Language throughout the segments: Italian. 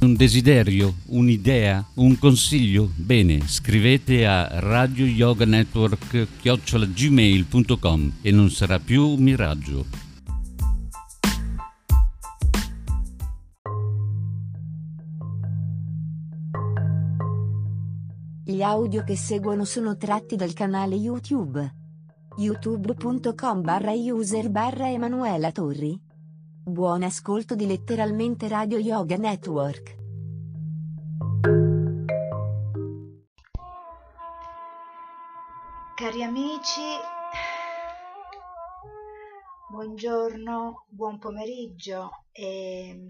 Un desiderio, un'idea, un consiglio? Bene, scrivete a radioyoganetwork.gmail.com e non sarà più miraggio. Gli audio che seguono sono tratti dal canale YouTube youtube.com barra user barra Emanuela Torri. Buon ascolto di letteralmente Radio Yoga Network. Cari amici, buongiorno, buon pomeriggio e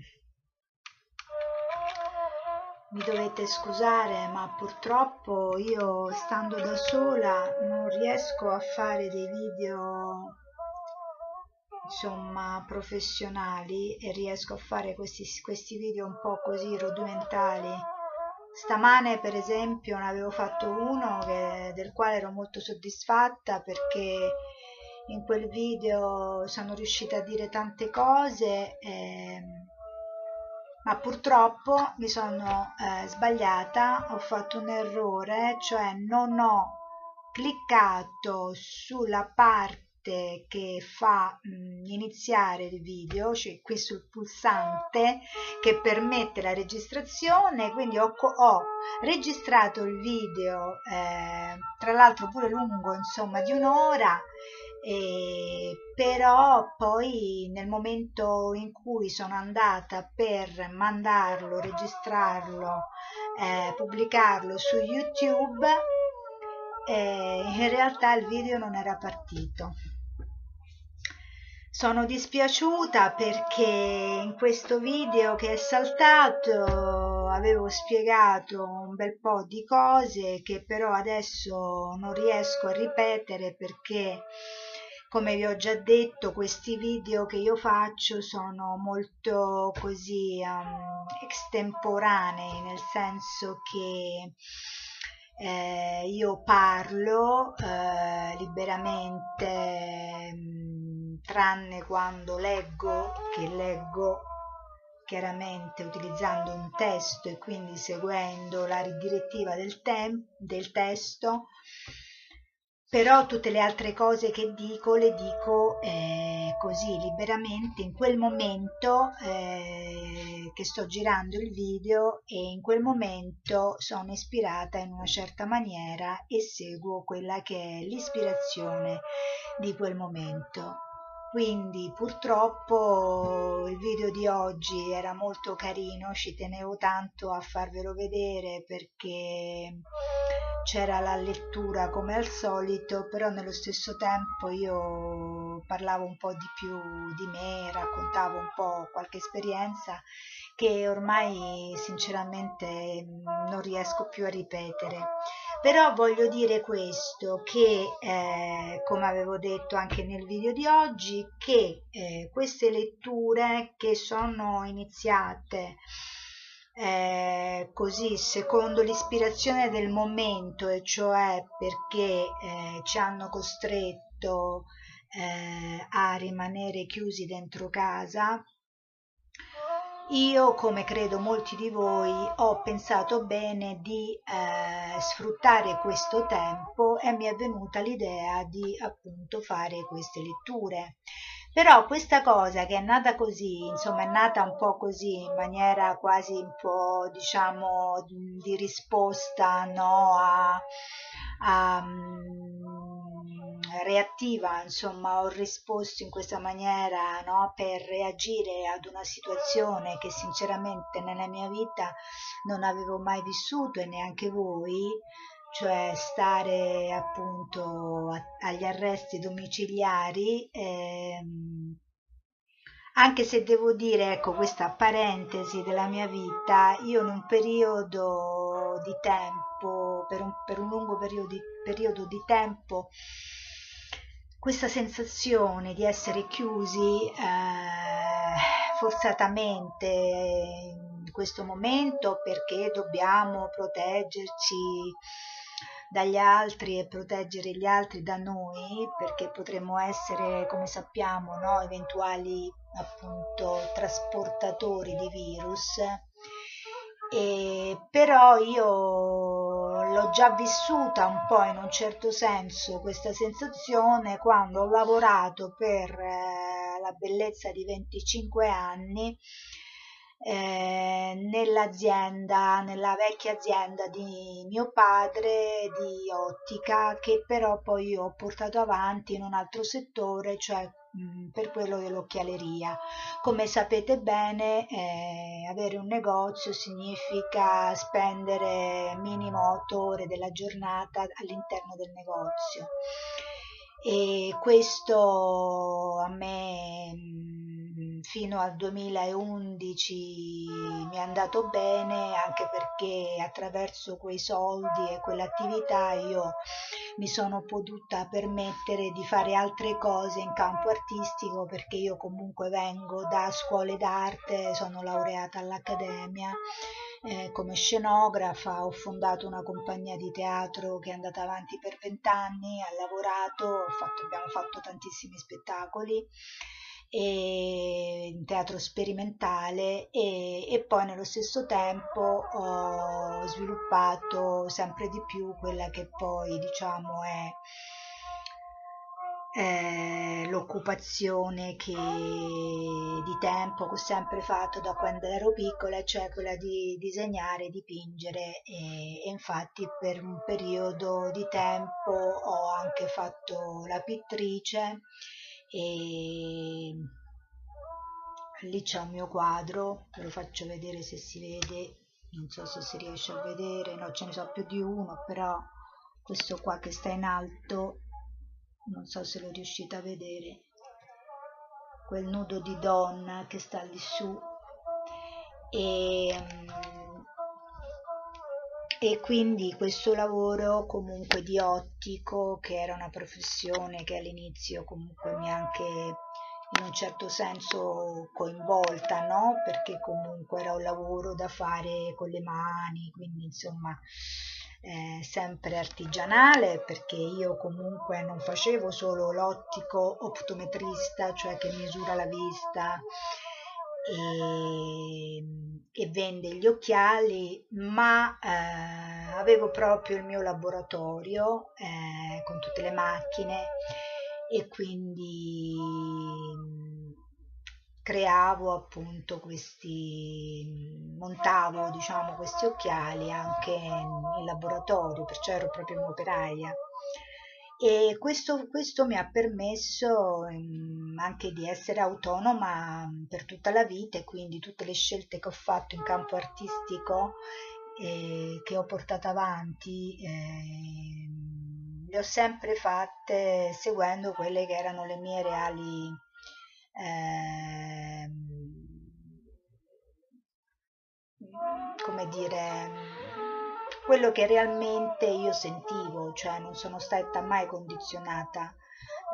mi dovete scusare ma purtroppo io stando da sola non riesco a fare dei video insomma professionali e riesco a fare questi, questi video un po' così rudimentali. Stamane per esempio ne avevo fatto uno che, del quale ero molto soddisfatta perché in quel video sono riuscita a dire tante cose eh, ma purtroppo mi sono eh, sbagliata, ho fatto un errore, cioè non ho cliccato sulla parte che fa mh, iniziare il video, cioè qui sul pulsante che permette la registrazione, quindi ho, ho registrato il video, eh, tra l'altro pure lungo, insomma, di un'ora, e però poi nel momento in cui sono andata per mandarlo, registrarlo, eh, pubblicarlo su YouTube, eh, in realtà il video non era partito. Sono dispiaciuta perché in questo video che è saltato avevo spiegato un bel po' di cose che però adesso non riesco a ripetere perché come vi ho già detto questi video che io faccio sono molto così um, extemporanei nel senso che eh, io parlo eh, liberamente mm, tranne quando leggo che leggo chiaramente utilizzando un testo e quindi seguendo la direttiva del, del testo però tutte le altre cose che dico le dico eh, così liberamente. In quel momento eh, che sto girando il video e in quel momento sono ispirata in una certa maniera e seguo quella che è l'ispirazione di quel momento quindi purtroppo il video di oggi era molto carino ci tenevo tanto a farvelo vedere perché c'era la lettura come al solito, però nello stesso tempo io parlavo un po' di più di me, raccontavo un po' qualche esperienza che ormai sinceramente non riesco più a ripetere. Però voglio dire questo, che eh, come avevo detto anche nel video di oggi, che eh, queste letture che sono iniziate eh, così secondo l'ispirazione del momento e cioè perché eh, ci hanno costretto eh, a rimanere chiusi dentro casa io come credo molti di voi ho pensato bene di eh, sfruttare questo tempo e mi è venuta l'idea di appunto fare queste letture. Però questa cosa che è nata così, insomma è nata un po' così in maniera quasi un po' diciamo di risposta no, a, a um, reattiva, insomma ho risposto in questa maniera no, per reagire ad una situazione che sinceramente nella mia vita non avevo mai vissuto e neanche voi cioè stare appunto agli arresti domiciliari ehm, anche se devo dire ecco questa parentesi della mia vita io in un periodo di tempo per un, per un lungo periodo periodo di tempo questa sensazione di essere chiusi eh, forzatamente in questo momento perché dobbiamo proteggerci dagli altri e proteggere gli altri da noi perché potremmo essere come sappiamo no, eventuali appunto trasportatori di virus. E però io l'ho già vissuta un po' in un certo senso questa sensazione quando ho lavorato per eh, la bellezza di 25 anni eh, nell'azienda, nella vecchia azienda di mio padre di ottica che però poi ho portato avanti in un altro settore, cioè mh, per quello dell'occhialeria. Come sapete bene, eh, avere un negozio significa spendere minimo 8 ore della giornata all'interno del negozio e questo a me fino al 2011 mi è andato bene anche perché attraverso quei soldi e quell'attività io mi sono potuta permettere di fare altre cose in campo artistico perché io comunque vengo da scuole d'arte, sono laureata all'Accademia eh, come scenografa, ho fondato una compagnia di teatro che è andata avanti per vent'anni, ha lavorato, fatto, abbiamo fatto tantissimi spettacoli e in teatro sperimentale e, e, poi nello stesso tempo ho sviluppato sempre di più quella che poi diciamo è eh, l'occupazione che di tempo che ho sempre fatto da quando ero piccola, cioè quella di disegnare, dipingere e, e infatti per un periodo di tempo ho anche fatto la pittrice e lì c'è un mio quadro, ve lo faccio vedere se si vede, non so se si riesce a vedere, no ce ne so più di uno, però questo qua che sta in alto non so se lo riuscite a vedere. Quel nudo di donna che sta lì su. E, mm, e quindi questo lavoro comunque di ottico che era una professione che all'inizio comunque mi ha anche in un certo senso coinvolta no? Perché comunque era un lavoro da fare con le mani quindi insomma eh, sempre artigianale perché io comunque non facevo solo l'ottico optometrista, cioè che misura la vista e, e vende gli occhiali, ma eh, avevo proprio il mio laboratorio eh, con tutte le macchine e quindi creavo appunto questi montavo diciamo questi occhiali anche in laboratorio perciò ero proprio un'operaia e questo, questo, mi ha permesso um, anche di essere autonoma per tutta la vita e quindi tutte le scelte che ho fatto in campo artistico eh, che ho portato avanti eh, le ho sempre fatte seguendo quelle che erano le mie reali eh, come dire, quello che realmente io sentivo, cioè non sono stata mai condizionata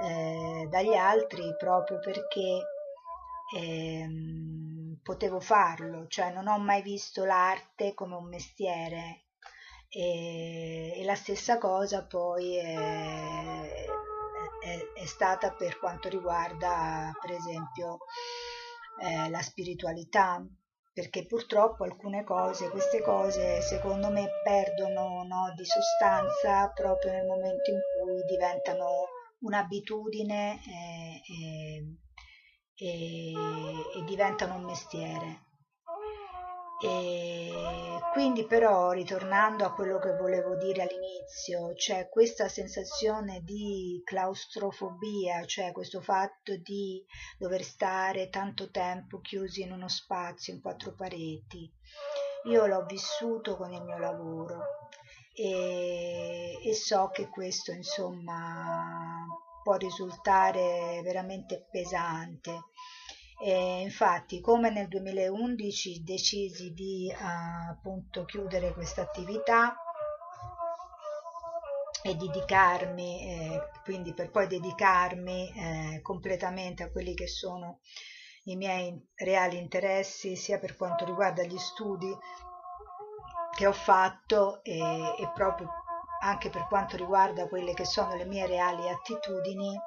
eh, dagli altri proprio perché eh, potevo farlo, cioè non ho mai visto l'arte come un mestiere. E, e la stessa cosa poi è, è, è stata per quanto riguarda per esempio eh, la spiritualità perché purtroppo alcune cose, queste cose secondo me perdono no, di sostanza proprio nel momento in cui diventano un'abitudine e, e, e, e diventano un mestiere. E quindi però ritornando a quello che volevo dire all'inizio, cioè questa sensazione di claustrofobia, cioè questo fatto di dover stare tanto tempo chiusi in uno spazio, in quattro pareti, io l'ho vissuto con il mio lavoro e, e so che questo insomma può risultare veramente pesante e infatti, come nel 2011 decisi di uh, appunto chiudere questa attività e dedicarmi, eh, quindi per poi dedicarmi eh, completamente a quelli che sono i miei reali interessi, sia per quanto riguarda gli studi che ho fatto e, e proprio anche per quanto riguarda quelle che sono le mie reali attitudini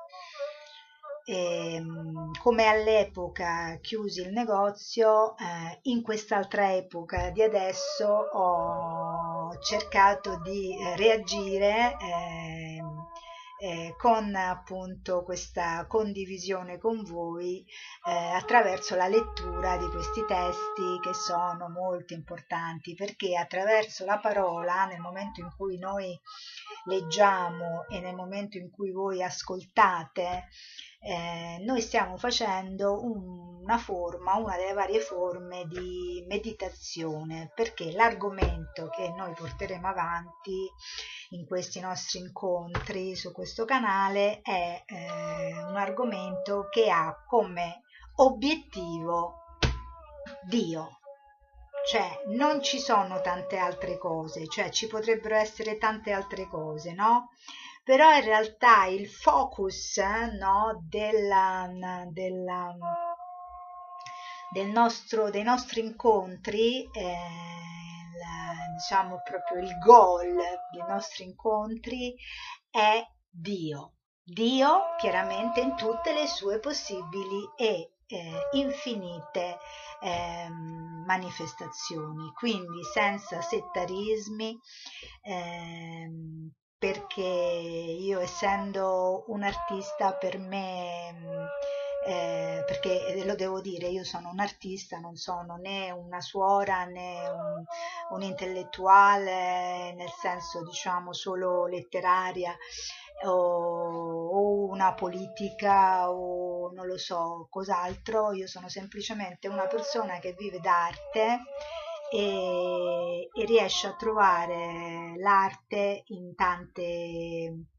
e, come all'epoca chiusi il negozio, eh, in quest'altra epoca di adesso ho cercato di reagire eh, eh, con appunto questa condivisione con voi eh, attraverso la lettura di questi testi che sono molto importanti perché attraverso la parola nel momento in cui noi leggiamo e nel momento in cui voi ascoltate eh, noi stiamo facendo una forma, una delle varie forme di meditazione, perché l'argomento che noi porteremo avanti in questi nostri incontri su questo canale è eh, un argomento che ha come obiettivo Dio, cioè non ci sono tante altre cose, cioè ci potrebbero essere tante altre cose, no? Però in realtà il focus no, della, della, del nostro, dei nostri incontri, eh, la, diciamo proprio il goal dei nostri incontri è Dio. Dio chiaramente in tutte le sue possibili e eh, infinite eh, manifestazioni, quindi senza settarismi, eh, perché io essendo un artista per me eh, perché lo devo dire, io sono un artista, non sono né una suora né un, un intellettuale, nel senso diciamo solo letteraria o, o, una politica o non lo so cos'altro, io sono semplicemente una persona che vive d'arte e, e riesce a trovare l'arte in tante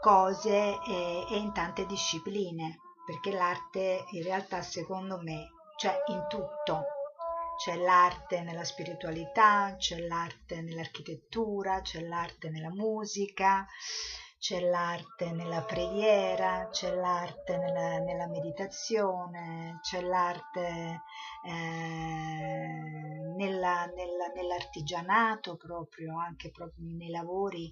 cose e, e in tante discipline perché l'arte in realtà secondo me c'è in tutto. C'è l'arte nella spiritualità, c'è l'arte nell'architettura, c'è l'arte nella musica, c'è l'arte nella preghiera, c'è l'arte nella, nella meditazione, c'è l'arte eh, nella, nella, nell'artigianato proprio, anche proprio nei lavori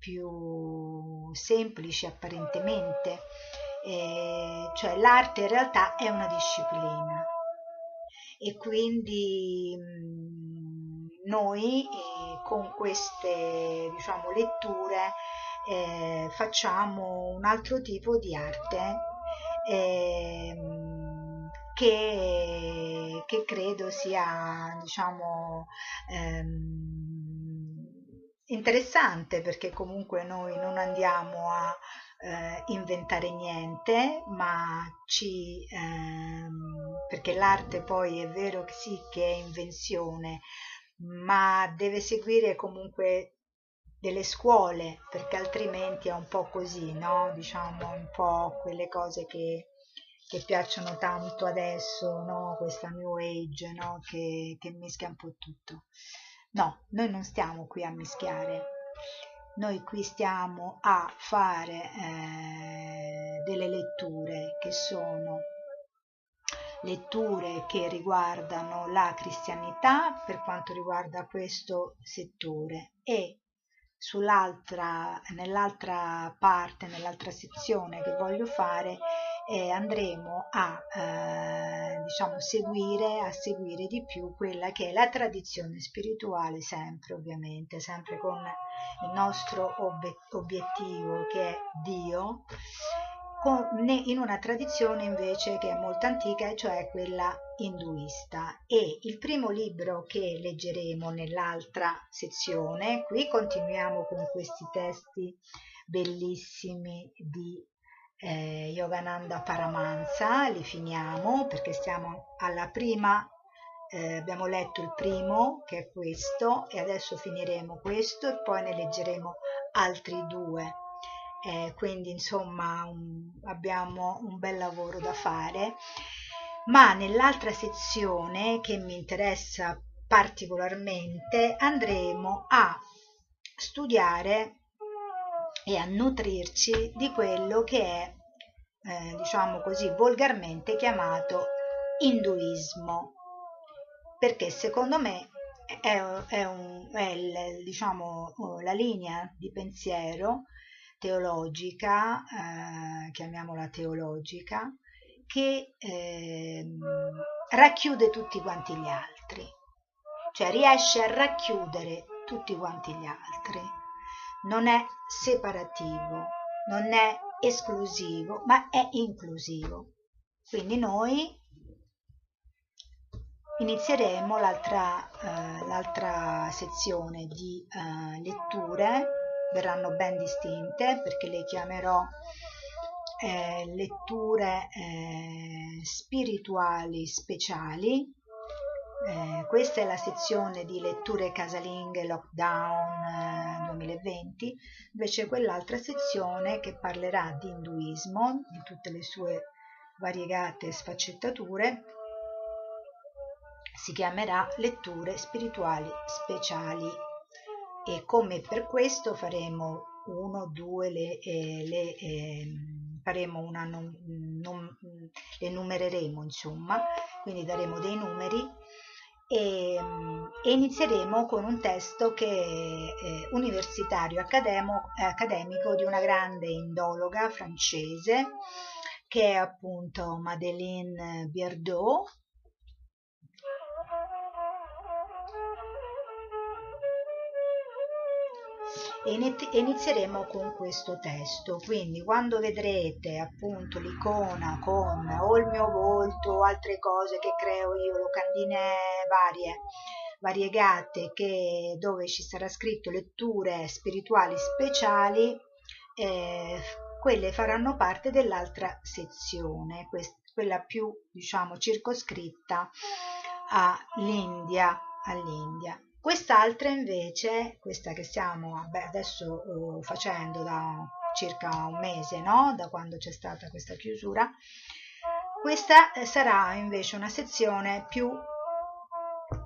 più semplici apparentemente. Eh, cioè l'arte in realtà è una disciplina e quindi mh, noi eh, con queste diciamo letture eh, facciamo un altro tipo di arte eh, che, che, credo sia diciamo ehm, interessante perché comunque noi non andiamo a eh, inventare niente ma ci ehm, perché l'arte poi è vero che sì che è invenzione ma deve seguire comunque delle scuole, perché altrimenti è un po' così, no? Diciamo un po' quelle cose che, che piacciono tanto adesso, no? Questa new age, no? Che, che mischia un po' tutto. No, noi non stiamo qui a mischiare, noi qui stiamo a fare eh, delle letture che sono letture che riguardano la cristianità per quanto riguarda questo settore e sull'altra, nell'altra parte, nell'altra sezione che voglio fare, eh, andremo a eh, diciamo seguire, a seguire di più quella che è la tradizione spirituale, sempre ovviamente, sempre con il nostro obiettivo che è Dio in una tradizione invece che è molto antica, cioè quella induista. E il primo libro che leggeremo nell'altra sezione, qui continuiamo con questi testi bellissimi di eh, Yogananda Paramahansa, li finiamo perché stiamo alla prima, eh, abbiamo letto il primo che è questo e adesso finiremo questo e poi ne leggeremo altri due. Eh, quindi insomma un, abbiamo un bel lavoro da fare. Ma nell'altra sezione che mi interessa particolarmente andremo a studiare e a nutrirci di quello che è eh, diciamo così volgarmente chiamato induismo perché secondo me è, è, un, è il, diciamo, la linea di pensiero teologica, eh, chiamiamola teologica, che eh, racchiude tutti quanti gli altri, cioè riesce a racchiudere tutti quanti gli altri. Non è separativo, non è esclusivo, ma è inclusivo. Quindi noi inizieremo l'altra, eh, l'altra sezione di eh, letture, verranno ben distinte perché le chiamerò eh, letture eh, spirituali speciali. Eh, questa è la sezione di letture casalinghe lockdown 2020, eh, invece quell'altra sezione che parlerà di induismo, di tutte le sue variegate sfaccettature, si chiamerà letture spirituali speciali. E come per questo faremo uno, due, le, eh, le eh, faremo una non, non, le numereremo insomma. Quindi daremo dei numeri e, e inizieremo con un testo che è eh, universitario accademo, accademico di una grande indologa francese che è appunto Madeleine Bierdot e inizieremo con questo testo. Quindi quando vedrete appunto l'icona con o il mio volto o altre cose che creo io locandine varie variegate che, dove ci sarà scritto letture spirituali speciali eh, quelle faranno parte dell'altra sezione quest, quella più diciamo circoscritta all'India all'India Quest'altra invece, questa che stiamo beh, adesso uh, facendo da circa un mese, no? da quando c'è stata questa chiusura, questa eh, sarà invece una sezione più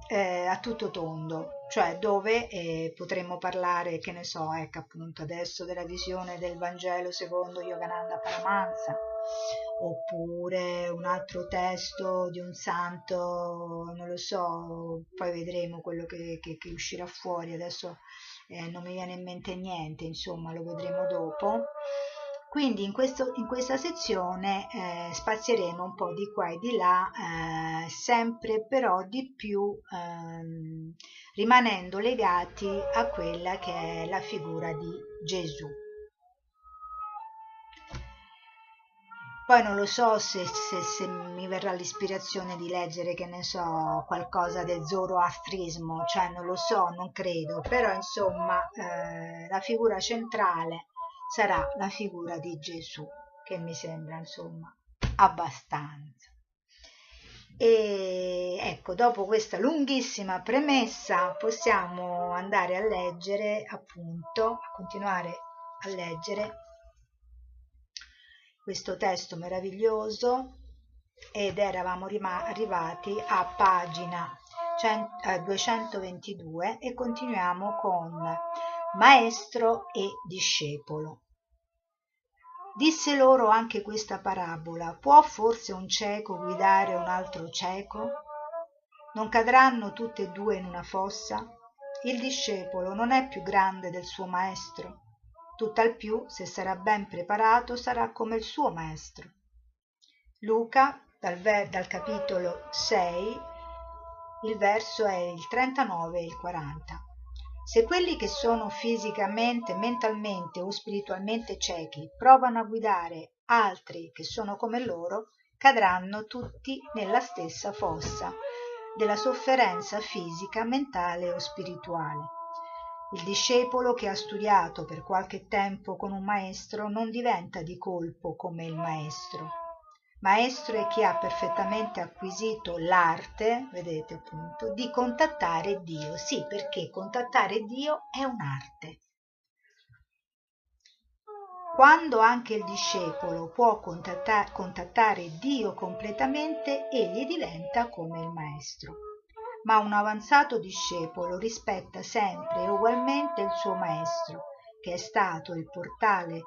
eh, a tutto tondo, cioè dove eh, potremmo parlare, che ne so, ecco appunto adesso della visione del Vangelo secondo Yogananda Paramahansa, oppure un altro testo di un santo, non lo so, poi vedremo quello che, che, che uscirà fuori, adesso eh, non mi viene in mente niente, insomma lo vedremo dopo. Quindi in, questo, in questa sezione eh, spazieremo un po' di qua e di là, eh, sempre però di più ehm, rimanendo legati a quella che è la figura di Gesù. Poi non lo so se, se, se mi verrà l'ispirazione di leggere, che ne so, qualcosa del zoroastrismo, cioè non lo so, non credo, però insomma eh, la figura centrale sarà la figura di Gesù, che mi sembra insomma abbastanza. E ecco, dopo questa lunghissima premessa possiamo andare a leggere, appunto, a continuare a leggere questo testo meraviglioso ed eravamo arrivati a pagina 222 eh, e continuiamo con maestro e discepolo. Disse loro anche questa parabola, può forse un cieco guidare un altro cieco? Non cadranno tutte e due in una fossa? Il discepolo non è più grande del suo maestro tutt'al più se sarà ben preparato sarà come il suo maestro. Luca dal, dal capitolo 6 il verso è il 39 e il 40 se quelli che sono fisicamente mentalmente o spiritualmente ciechi provano a guidare altri che sono come loro cadranno tutti nella stessa fossa della sofferenza fisica mentale o spirituale il discepolo che ha studiato per qualche tempo con un maestro non diventa di colpo come il maestro. Maestro è chi ha perfettamente acquisito l'arte, vedete appunto, di contattare Dio. Sì, perché contattare Dio è un'arte. Quando anche il discepolo può contattare Dio completamente, egli diventa come il maestro ma un avanzato discepolo rispetta sempre e ugualmente il suo maestro, che è stato il portale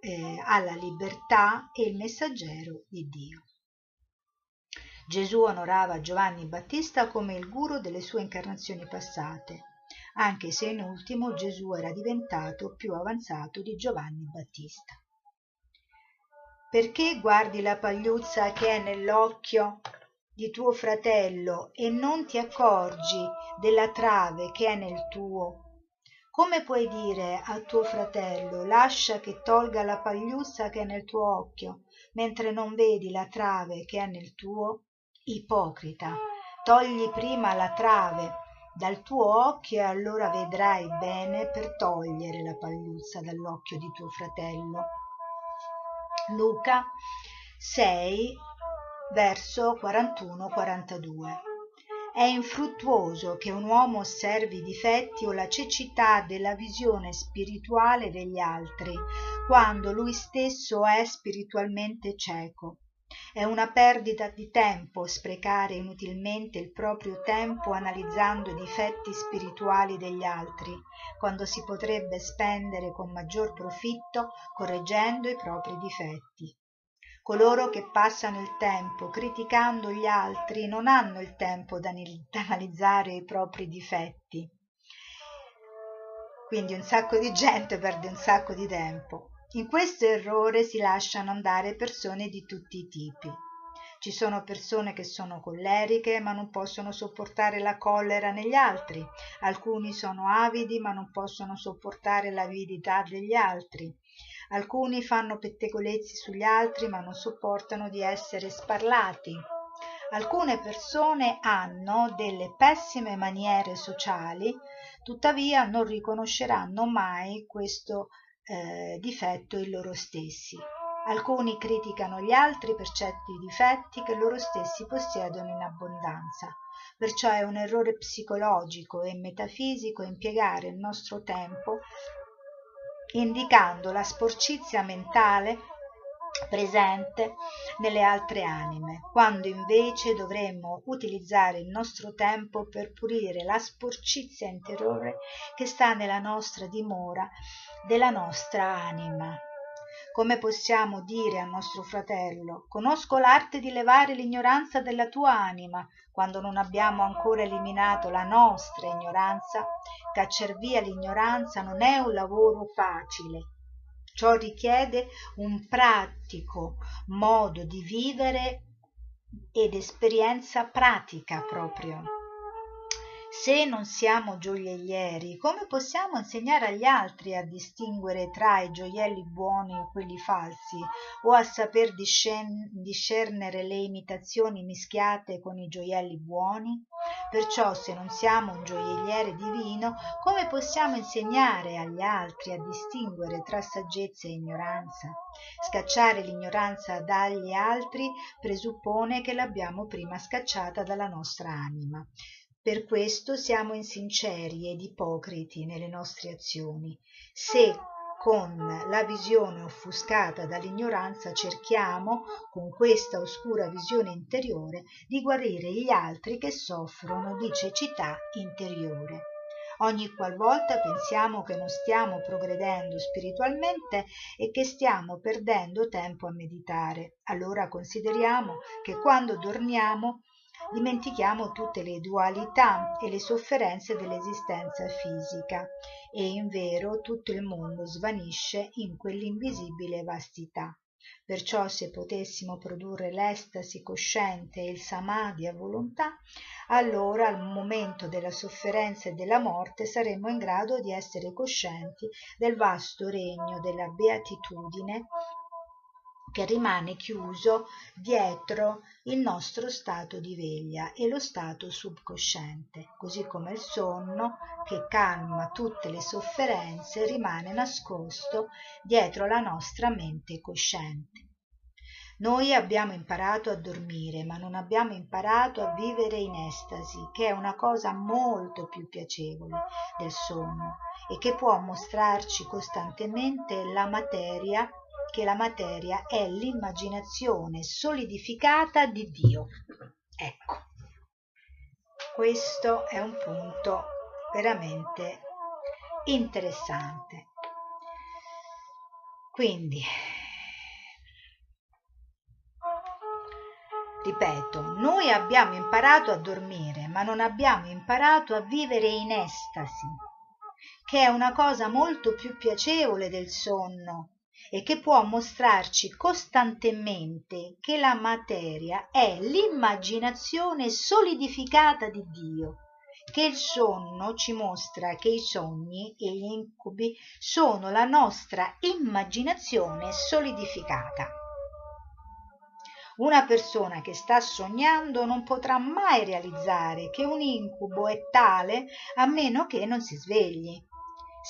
eh, alla libertà e il messaggero di Dio. Gesù onorava Giovanni Battista come il guru delle sue incarnazioni passate. anche se in ultimo Gesù era diventato più avanzato di Giovanni Battista. Perché guardi la pagliuzza che è nell'occhio di tuo fratello e non ti accorgi della trave che è nel tuo? Come puoi dire a tuo fratello lascia che tolga la pagliuzza che è nel tuo occhio, mentre non vedi la trave che è nel tuo? Ipocrita, togli prima la trave dal tuo occhio e allora vedrai bene per togliere la pagliuzza dall'occhio di tuo fratello. Luca 6, verso 41-42 è infruttuoso che un uomo osservi i difetti o la cecità della visione spirituale degli altri, quando lui stesso è spiritualmente cieco. È una perdita di tempo sprecare inutilmente il proprio tempo analizzando i difetti spirituali degli altri, quando si potrebbe spendere con maggior profitto correggendo i propri difetti coloro che passano il tempo criticando gli altri non hanno il tempo da analizzare i propri difetti. Quindi un sacco di gente perde un sacco di tempo. In questo errore si lasciano andare persone di tutti i tipi. Ci sono persone che sono colleriche ma non possono sopportare la collera negli altri. Alcuni sono avidi ma non possono sopportare l'avidità degli altri alcuni fanno pettegolezzi sugli altri ma non sopportano di essere sparlati. Alcune persone hanno delle pessime maniere sociali tuttavia non riconosceranno mai questo eh, difetto in loro stessi. Alcuni criticano gli altri per certi difetti che loro stessi possiedono in abbondanza. Perciò è un errore psicologico e metafisico impiegare il nostro tempo indicando la sporcizia mentale presente nelle altre anime, quando invece dovremmo utilizzare il nostro tempo per pulire la sporcizia interiore che sta nella nostra dimora della nostra anima. Come possiamo dire al nostro fratello conosco l'arte di levare l'ignoranza della tua anima quando non abbiamo ancora eliminato la nostra ignoranza cacciar via l'ignoranza non è un lavoro facile. Ciò richiede un pratico modo di vivere ed esperienza pratica proprio. Se non siamo gioiellieri come possiamo insegnare agli altri a distinguere tra i gioielli buoni e quelli falsi o a saper discernere le imitazioni mischiate con i gioielli buoni perciò se non siamo un gioielliere divino come possiamo insegnare agli altri a distinguere tra saggezza e ignoranza? Scacciare l'ignoranza dagli altri presuppone che l'abbiamo prima scacciata dalla nostra anima. Per questo siamo insinceri ed ipocriti nelle nostre azioni. Se con la visione offuscata dall'ignoranza cerchiamo con questa oscura visione interiore di guarire gli altri che soffrono di cecità interiore. Ogni qualvolta pensiamo che non stiamo progredendo spiritualmente e che stiamo perdendo tempo a meditare. Allora consideriamo che quando dormiamo dimentichiamo tutte le dualità e le sofferenze dell'esistenza fisica. E invero tutto il mondo svanisce in quell'invisibile vastità. Perciò se potessimo produrre l'estasi cosciente e il samadhi a volontà allora al momento della sofferenza e della morte saremmo in grado di essere coscienti del vasto regno della beatitudine che rimane chiuso dietro il nostro stato di veglia e lo stato subconsciente, così come il sonno che calma tutte le sofferenze rimane nascosto dietro la nostra mente cosciente. Noi abbiamo imparato a dormire, ma non abbiamo imparato a vivere in estasi, che è una cosa molto più piacevole del sonno e che può mostrarci costantemente la materia che la materia è l'immaginazione solidificata di Dio. Ecco, questo è un punto veramente interessante. Quindi, ripeto, noi abbiamo imparato a dormire, ma non abbiamo imparato a vivere in estasi che è una cosa molto più piacevole del sonno e che può mostrarci costantemente che la materia è l'immaginazione solidificata di Dio, che il sonno ci mostra che i sogni e gli incubi sono la nostra immaginazione solidificata. Una persona che sta sognando non potrà mai realizzare che un incubo è tale a meno che non si svegli.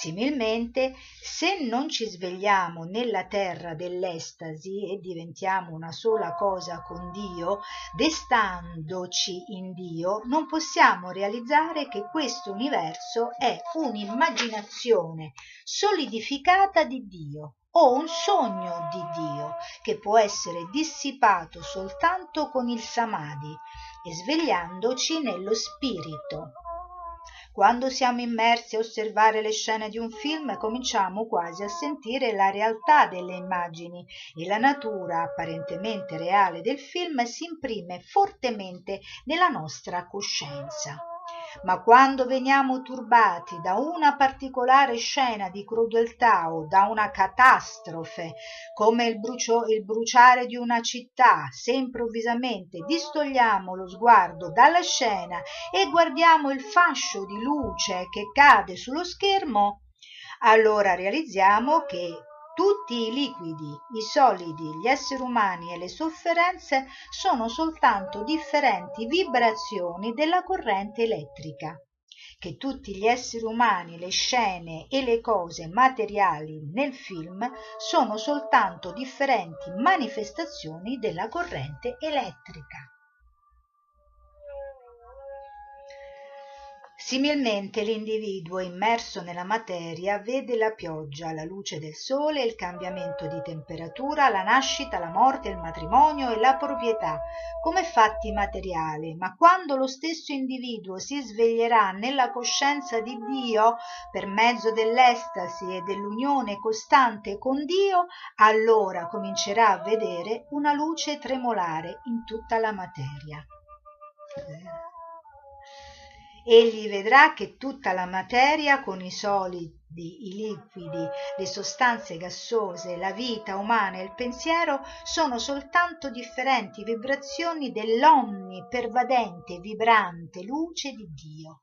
Similmente, se non ci svegliamo nella terra dell'estasi e diventiamo una sola cosa con Dio, destandoci in Dio, non possiamo realizzare che questo universo è un'immaginazione solidificata di Dio o un sogno di Dio che può essere dissipato soltanto con il samadhi e svegliandoci nello spirito. Quando siamo immersi a osservare le scene di un film cominciamo quasi a sentire la realtà delle immagini e la natura apparentemente reale del film si imprime fortemente nella nostra coscienza ma quando veniamo turbati da una particolare scena di crudeltà o da una catastrofe come il, brucio, il bruciare di una città se improvvisamente distogliamo lo sguardo dalla scena e guardiamo il fascio di luce che cade sullo schermo allora realizziamo che tutti i liquidi, i solidi, gli esseri umani e le sofferenze sono soltanto differenti vibrazioni della corrente elettrica che tutti gli esseri umani, le scene e le cose materiali nel film sono soltanto differenti manifestazioni della corrente elettrica. Similmente l'individuo immerso nella materia vede la pioggia, la luce del sole, il cambiamento di temperatura, la nascita, la morte, il matrimonio e la proprietà come fatti materiali, ma quando lo stesso individuo si sveglierà nella coscienza di Dio per mezzo dell'estasi e dell'unione costante con Dio, allora comincerà a vedere una luce tremolare in tutta la materia egli vedrà che tutta la materia con i solidi i liquidi le sostanze gassose la vita umana e il pensiero sono soltanto differenti vibrazioni dell'onnipervadente vibrante luce di dio.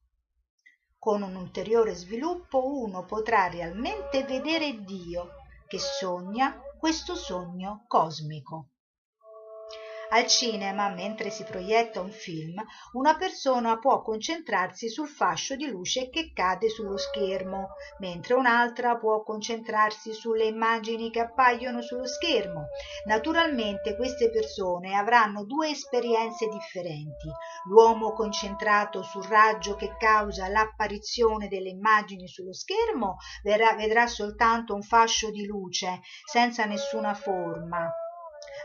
Con un ulteriore sviluppo uno potrà realmente vedere dio che sogna questo sogno cosmico al cinema, mentre si proietta un film, una persona può concentrarsi sul fascio di luce che cade sullo schermo, mentre un'altra può concentrarsi sulle immagini che appaiono sullo schermo. Naturalmente queste persone avranno due esperienze differenti. L'uomo concentrato sul raggio che causa l'apparizione delle immagini sullo schermo vedrà, vedrà soltanto un fascio di luce senza nessuna forma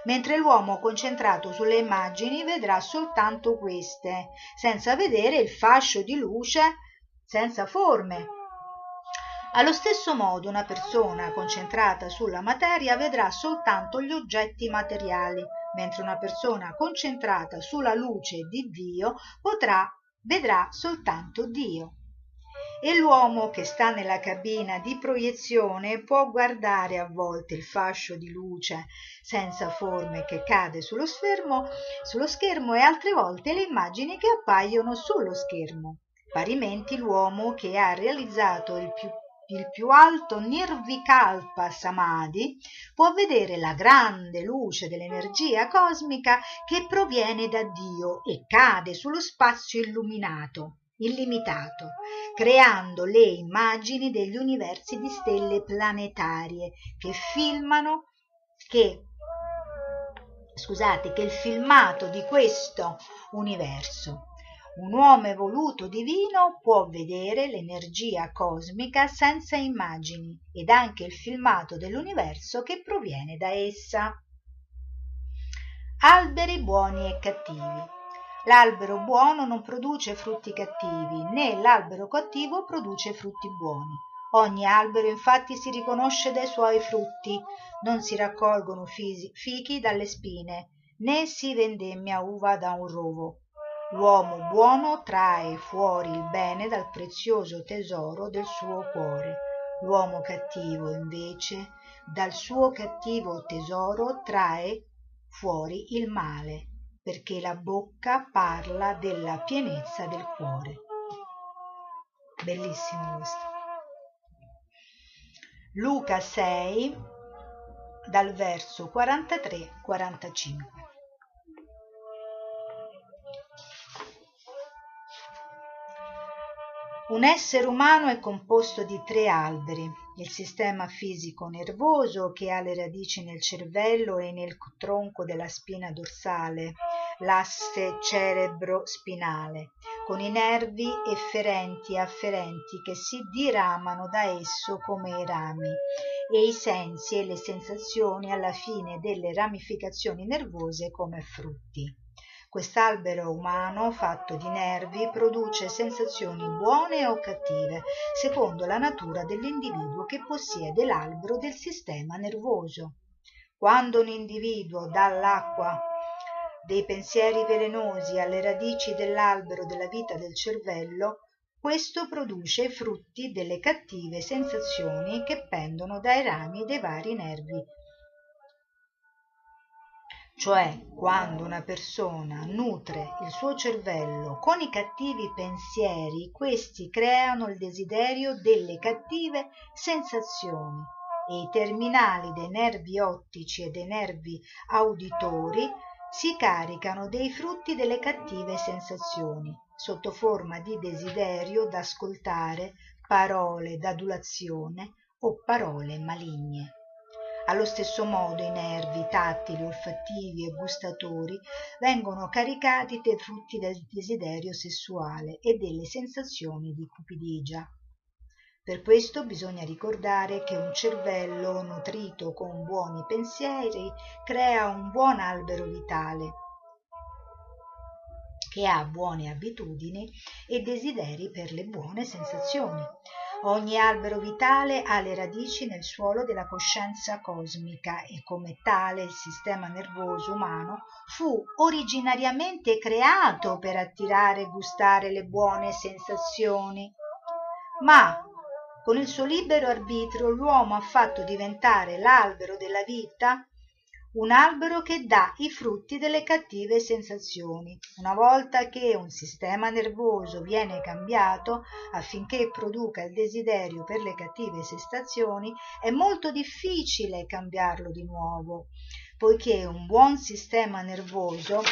mentre l'uomo concentrato sulle immagini vedrà soltanto queste, senza vedere il fascio di luce senza forme. Allo stesso modo una persona concentrata sulla materia vedrà soltanto gli oggetti materiali, mentre una persona concentrata sulla luce di Dio potrà vedrà soltanto Dio e l'uomo che sta nella cabina di proiezione può guardare a volte il fascio di luce senza forme che cade sullo schermo, sullo schermo e altre volte le immagini che appaiono sullo schermo. Parimenti l'uomo che ha realizzato il più il più alto Nirvikalpa Samadhi può vedere la grande luce dell'energia cosmica che proviene da Dio e cade sullo spazio illuminato illimitato, creando le immagini degli universi di stelle planetarie che filmano, che, scusate, che il filmato di questo universo. Un uomo evoluto divino può vedere l'energia cosmica senza immagini ed anche il filmato dell'universo che proviene da essa. Alberi buoni e cattivi. L'albero buono non produce frutti cattivi, né l'albero cattivo produce frutti buoni. Ogni albero infatti si riconosce dai suoi frutti, non si raccolgono fichi dalle spine, né si vendemmia uva da un rovo. L'uomo buono trae fuori il bene dal prezioso tesoro del suo cuore. L'uomo cattivo, invece, dal suo cattivo tesoro trae fuori il male, perché la bocca parla della pienezza del cuore. Bellissimo questo. Luca 6 dal verso 43-45. Un essere umano è composto di tre alberi, il sistema fisico nervoso che ha le radici nel cervello e nel tronco della spina dorsale, l'asse cerebro-spinale, con i nervi efferenti e afferenti che si diramano da esso come i rami e i sensi e le sensazioni alla fine delle ramificazioni nervose come frutti. Quest'albero umano fatto di nervi produce sensazioni buone o cattive, secondo la natura dell'individuo che possiede l'albero del sistema nervoso. Quando un individuo dà l'acqua dei pensieri velenosi alle radici dell'albero della vita del cervello, questo produce i frutti delle cattive sensazioni che pendono dai rami dei vari nervi. Cioè, quando una persona nutre il suo cervello con i cattivi pensieri, questi creano il desiderio delle cattive sensazioni e i terminali dei nervi ottici e dei nervi auditori si caricano dei frutti delle cattive sensazioni, sotto forma di desiderio d'ascoltare parole d'adulazione o parole maligne. Allo stesso modo i nervi tattili, olfattivi e gustatori vengono caricati dei frutti del desiderio sessuale e delle sensazioni di cupidigia. Per questo bisogna ricordare che un cervello nutrito con buoni pensieri crea un buon albero vitale che ha buone abitudini e desideri per le buone sensazioni. Ogni albero vitale ha le radici nel suolo della coscienza cosmica e come tale il sistema nervoso umano fu originariamente creato per attirare e gustare le buone sensazioni. Ma con il suo libero arbitrio l'uomo ha fatto diventare l'albero della vita un albero che dà i frutti delle cattive sensazioni. Una volta che un sistema nervoso viene cambiato affinché produca il desiderio per le cattive sensazioni, è molto difficile cambiarlo di nuovo, poiché un buon sistema nervoso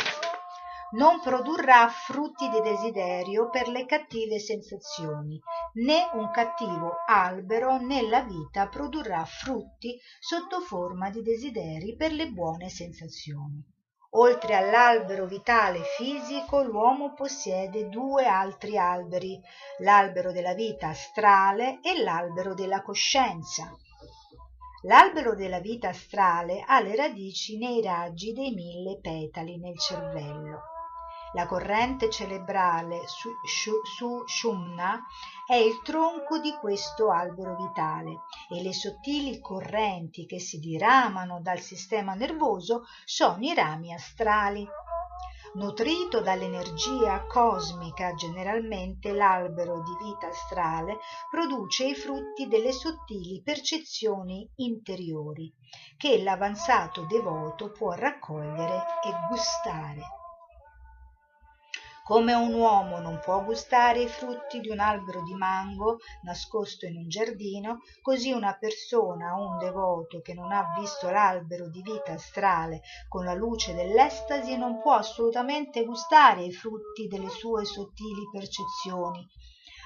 non produrrà frutti di desiderio per le cattive sensazioni, né un cattivo albero nella vita produrrà frutti sotto forma di desideri per le buone sensazioni. Oltre all'albero vitale fisico, l'uomo possiede due altri alberi, l'albero della vita astrale e l'albero della coscienza. L'albero della vita astrale ha le radici nei raggi dei mille petali nel cervello. La corrente cerebrale Sushumna è il tronco di questo albero vitale e le sottili correnti che si diramano dal sistema nervoso sono i rami astrali. Nutrito dall'energia cosmica, generalmente l'albero di vita astrale produce i frutti delle sottili percezioni interiori che l'avanzato devoto può raccogliere e gustare. Come un uomo non può gustare i frutti di un albero di mango nascosto in un giardino, così una persona o un devoto che non ha visto l'albero di vita astrale con la luce dell'estasi non può assolutamente gustare i frutti delle sue sottili percezioni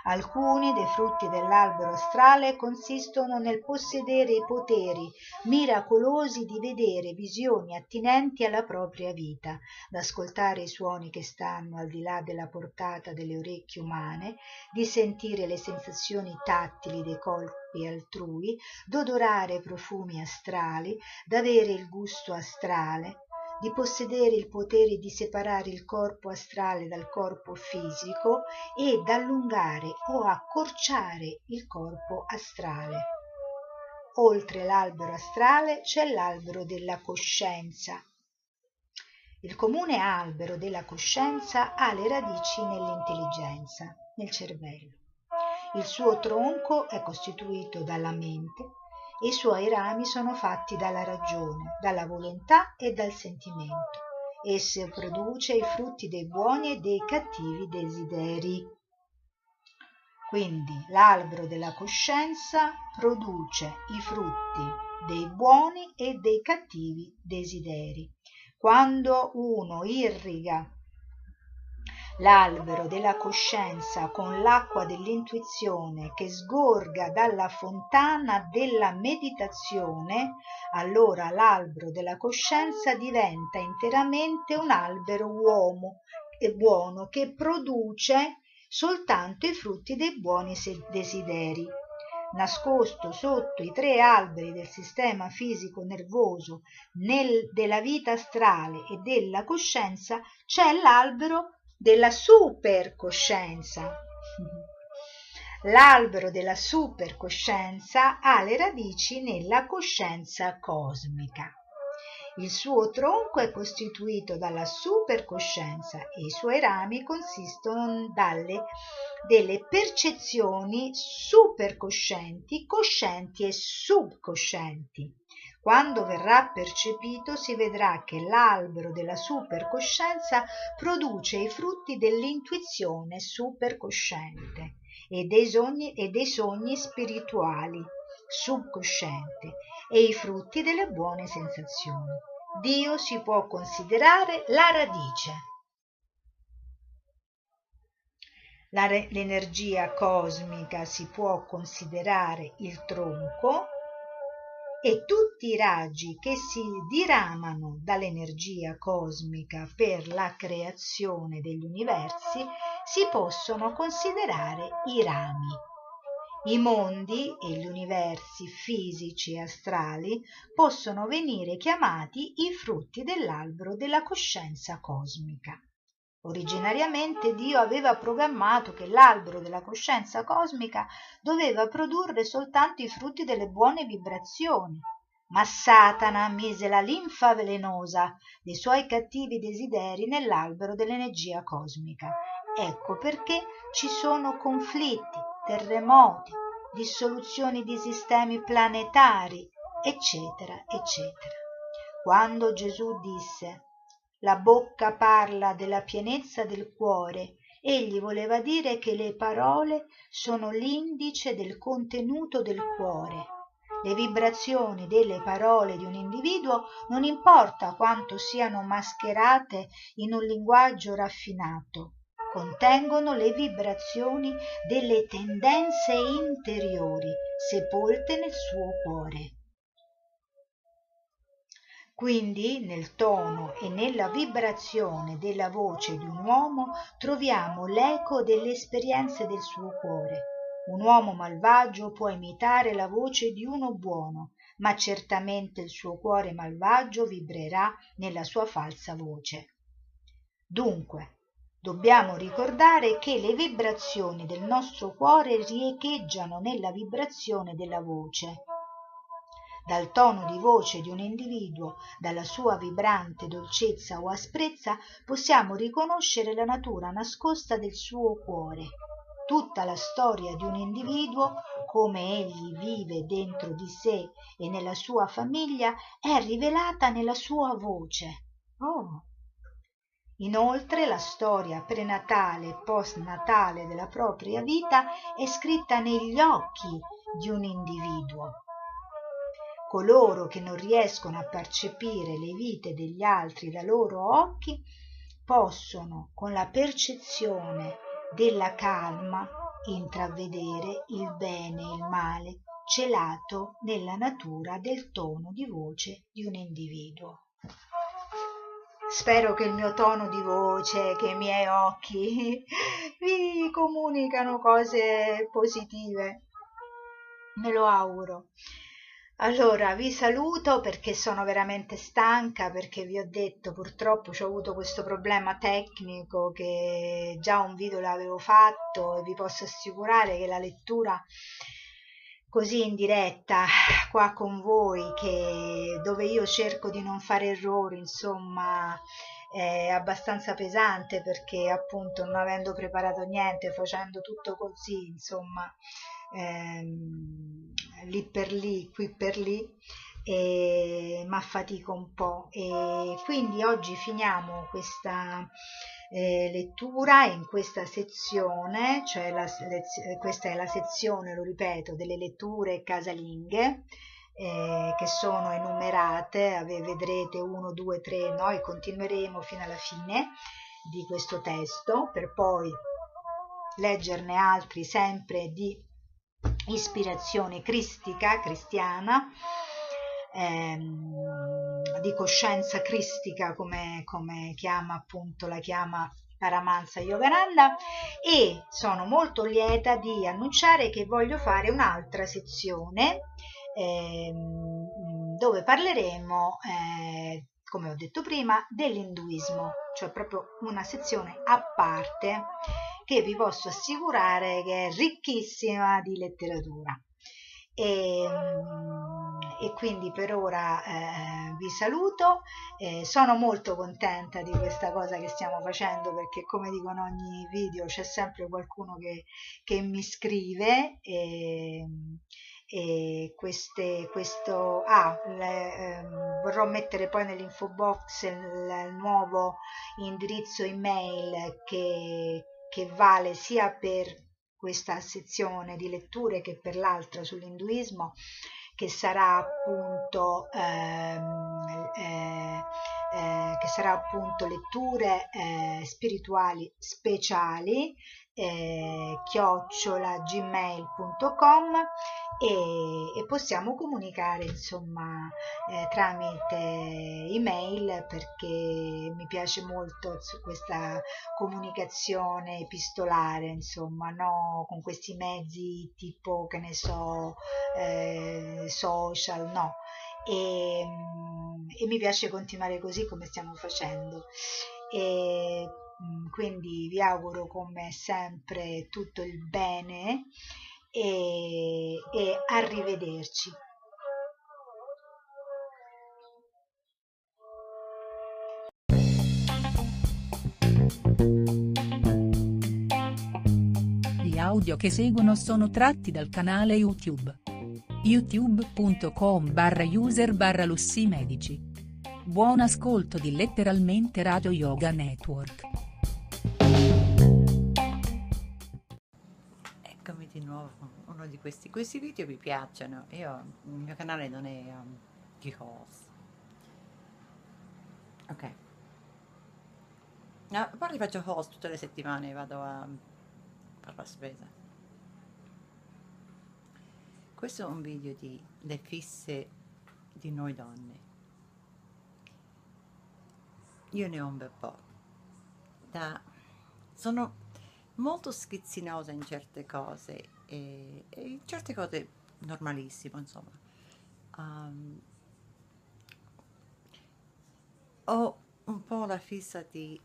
Alcuni dei frutti dell'albero astrale consistono nel possedere i poteri miracolosi di vedere visioni attinenti alla propria vita, d'ascoltare i suoni che stanno al di là della portata delle orecchie umane, di sentire le sensazioni tattili dei corpi altrui, d'odorare profumi astrali, d'avere il gusto astrale, di possedere il potere di separare il corpo astrale dal corpo fisico e d'allungare o accorciare il corpo astrale. Oltre l'albero astrale c'è l'albero della coscienza. Il comune albero della coscienza ha le radici nell'intelligenza, nel cervello. Il suo tronco è costituito dalla mente i suoi rami sono fatti dalla ragione, dalla volontà e dal sentimento. Esso produce i frutti dei buoni e dei cattivi desideri. Quindi l'albero della coscienza produce i frutti dei buoni e dei cattivi desideri. Quando uno irriga l'albero della coscienza con l'acqua dell'intuizione che sgorga dalla fontana della meditazione, allora l'albero della coscienza diventa interamente un albero uomo e buono che produce soltanto i frutti dei buoni desideri. Nascosto sotto i tre alberi del sistema fisico nervoso nel, della vita astrale e della coscienza c'è l'albero della supercoscienza. L'albero della supercoscienza ha le radici nella coscienza cosmica. Il suo tronco è costituito dalla supercoscienza e i suoi rami consistono dalle, delle percezioni supercoscienti, coscienti e subcoscienti. Quando verrà percepito si vedrà che l'albero della supercoscienza produce i frutti dell'intuizione supercosciente e dei sogni, e dei sogni spirituali subcosciente e i frutti delle buone sensazioni. Dio si può considerare la radice. La re- l'energia cosmica si può considerare il tronco e tutti i raggi che si diramano dall'energia cosmica per la creazione degli universi si possono considerare i rami. I mondi e gli universi fisici e astrali possono venire chiamati i frutti dell'albero della coscienza cosmica. Originariamente Dio aveva programmato che l'albero della coscienza cosmica doveva produrre soltanto i frutti delle buone vibrazioni, ma Satana mise la linfa velenosa dei suoi cattivi desideri nell'albero dell'energia cosmica. Ecco perché ci sono conflitti, terremoti, dissoluzioni di sistemi planetari, eccetera, eccetera. Quando Gesù disse la bocca parla della pienezza del cuore, egli voleva dire che le parole sono l'indice del contenuto del cuore. Le vibrazioni delle parole di un individuo non importa quanto siano mascherate in un linguaggio raffinato, contengono le vibrazioni delle tendenze interiori sepolte nel suo cuore. Quindi nel tono e nella vibrazione della voce di un uomo troviamo l'eco delle esperienze del suo cuore. Un uomo malvagio può imitare la voce di uno buono, ma certamente il suo cuore malvagio vibrerà nella sua falsa voce. Dunque, Dobbiamo ricordare che le vibrazioni del nostro cuore riecheggiano nella vibrazione della voce. Dal tono di voce di un individuo, dalla sua vibrante dolcezza o asprezza, possiamo riconoscere la natura nascosta del suo cuore. Tutta la storia di un individuo, come egli vive dentro di sé e nella sua famiglia, è rivelata nella sua voce. Oh, Inoltre la storia prenatale e postnatale della propria vita è scritta negli occhi di un individuo. Coloro che non riescono a percepire le vite degli altri da loro occhi possono, con la percezione della calma, intravedere il bene e il male celato nella natura del tono di voce di un individuo. Spero che il mio tono di voce, che i miei occhi vi comunicano cose positive. Me lo auguro. Allora vi saluto perché sono veramente stanca perché vi ho detto purtroppo ho avuto questo problema tecnico che già un video l'avevo fatto e vi posso assicurare che la lettura così in diretta qua con voi che, dove io cerco di non fare errori insomma è abbastanza pesante perché appunto non avendo preparato niente, facendo tutto così, insomma, ehm, lì per lì, qui per lì, e ma fatico un po' e quindi oggi finiamo questa eh, lettura in questa sezione, cioè la, questa è la sezione, lo ripeto, delle letture casalinghe eh, che sono enumerate, vedrete 1, 2, 3, noi continueremo fino alla fine di questo testo per poi leggerne altri sempre di ispirazione cristica, cristiana, ehm, di coscienza cristica come, come chiama appunto la chiama Paramansa Yogananda e sono molto lieta di annunciare che voglio fare un'altra sezione ehm, dove parleremo eh, come ho detto prima dell'induismo cioè proprio una sezione a parte che vi posso assicurare che è ricchissima di letteratura. E, ehm, e quindi per ora eh, vi saluto eh, sono molto contenta di questa cosa che stiamo facendo perché come dico in ogni video c'è sempre qualcuno che, che mi scrive e, e queste, questo ah, le, ehm, vorrò mettere poi nell'info box il, il nuovo indirizzo email che, che vale sia per questa sezione di letture che per l'altra sull'induismo che sarà appunto ehm, eh, eh, che sarà appunto letture eh, spirituali speciali eh, chiocciola gmail.com e, e, possiamo comunicare insomma eh, tramite email perché mi piace molto questa comunicazione epistolare insomma no? Con questi mezzi tipo che ne so eh, social no e, mm, e mi piace continuare così come stiamo facendo e mm, quindi vi auguro come sempre tutto il bene e, e arrivederci. Gli audio che seguono sono tratti dal canale YouTube youtube.com barra user barra Medici. Buon ascolto di letteralmente Radio Yoga Network. Eccomi di nuovo uno di questi. Questi video mi piacciono. Io, il mio canale non è um, di host. Ok. No, a parte faccio host tutte le settimane, vado a fare la spesa. Questo è un video di le fisse di noi donne. Io ne ho un bel po'. Da, sono molto schizzinosa in certe cose e, e in certe cose normalissimo, insomma. Um, ho un po' la fissa di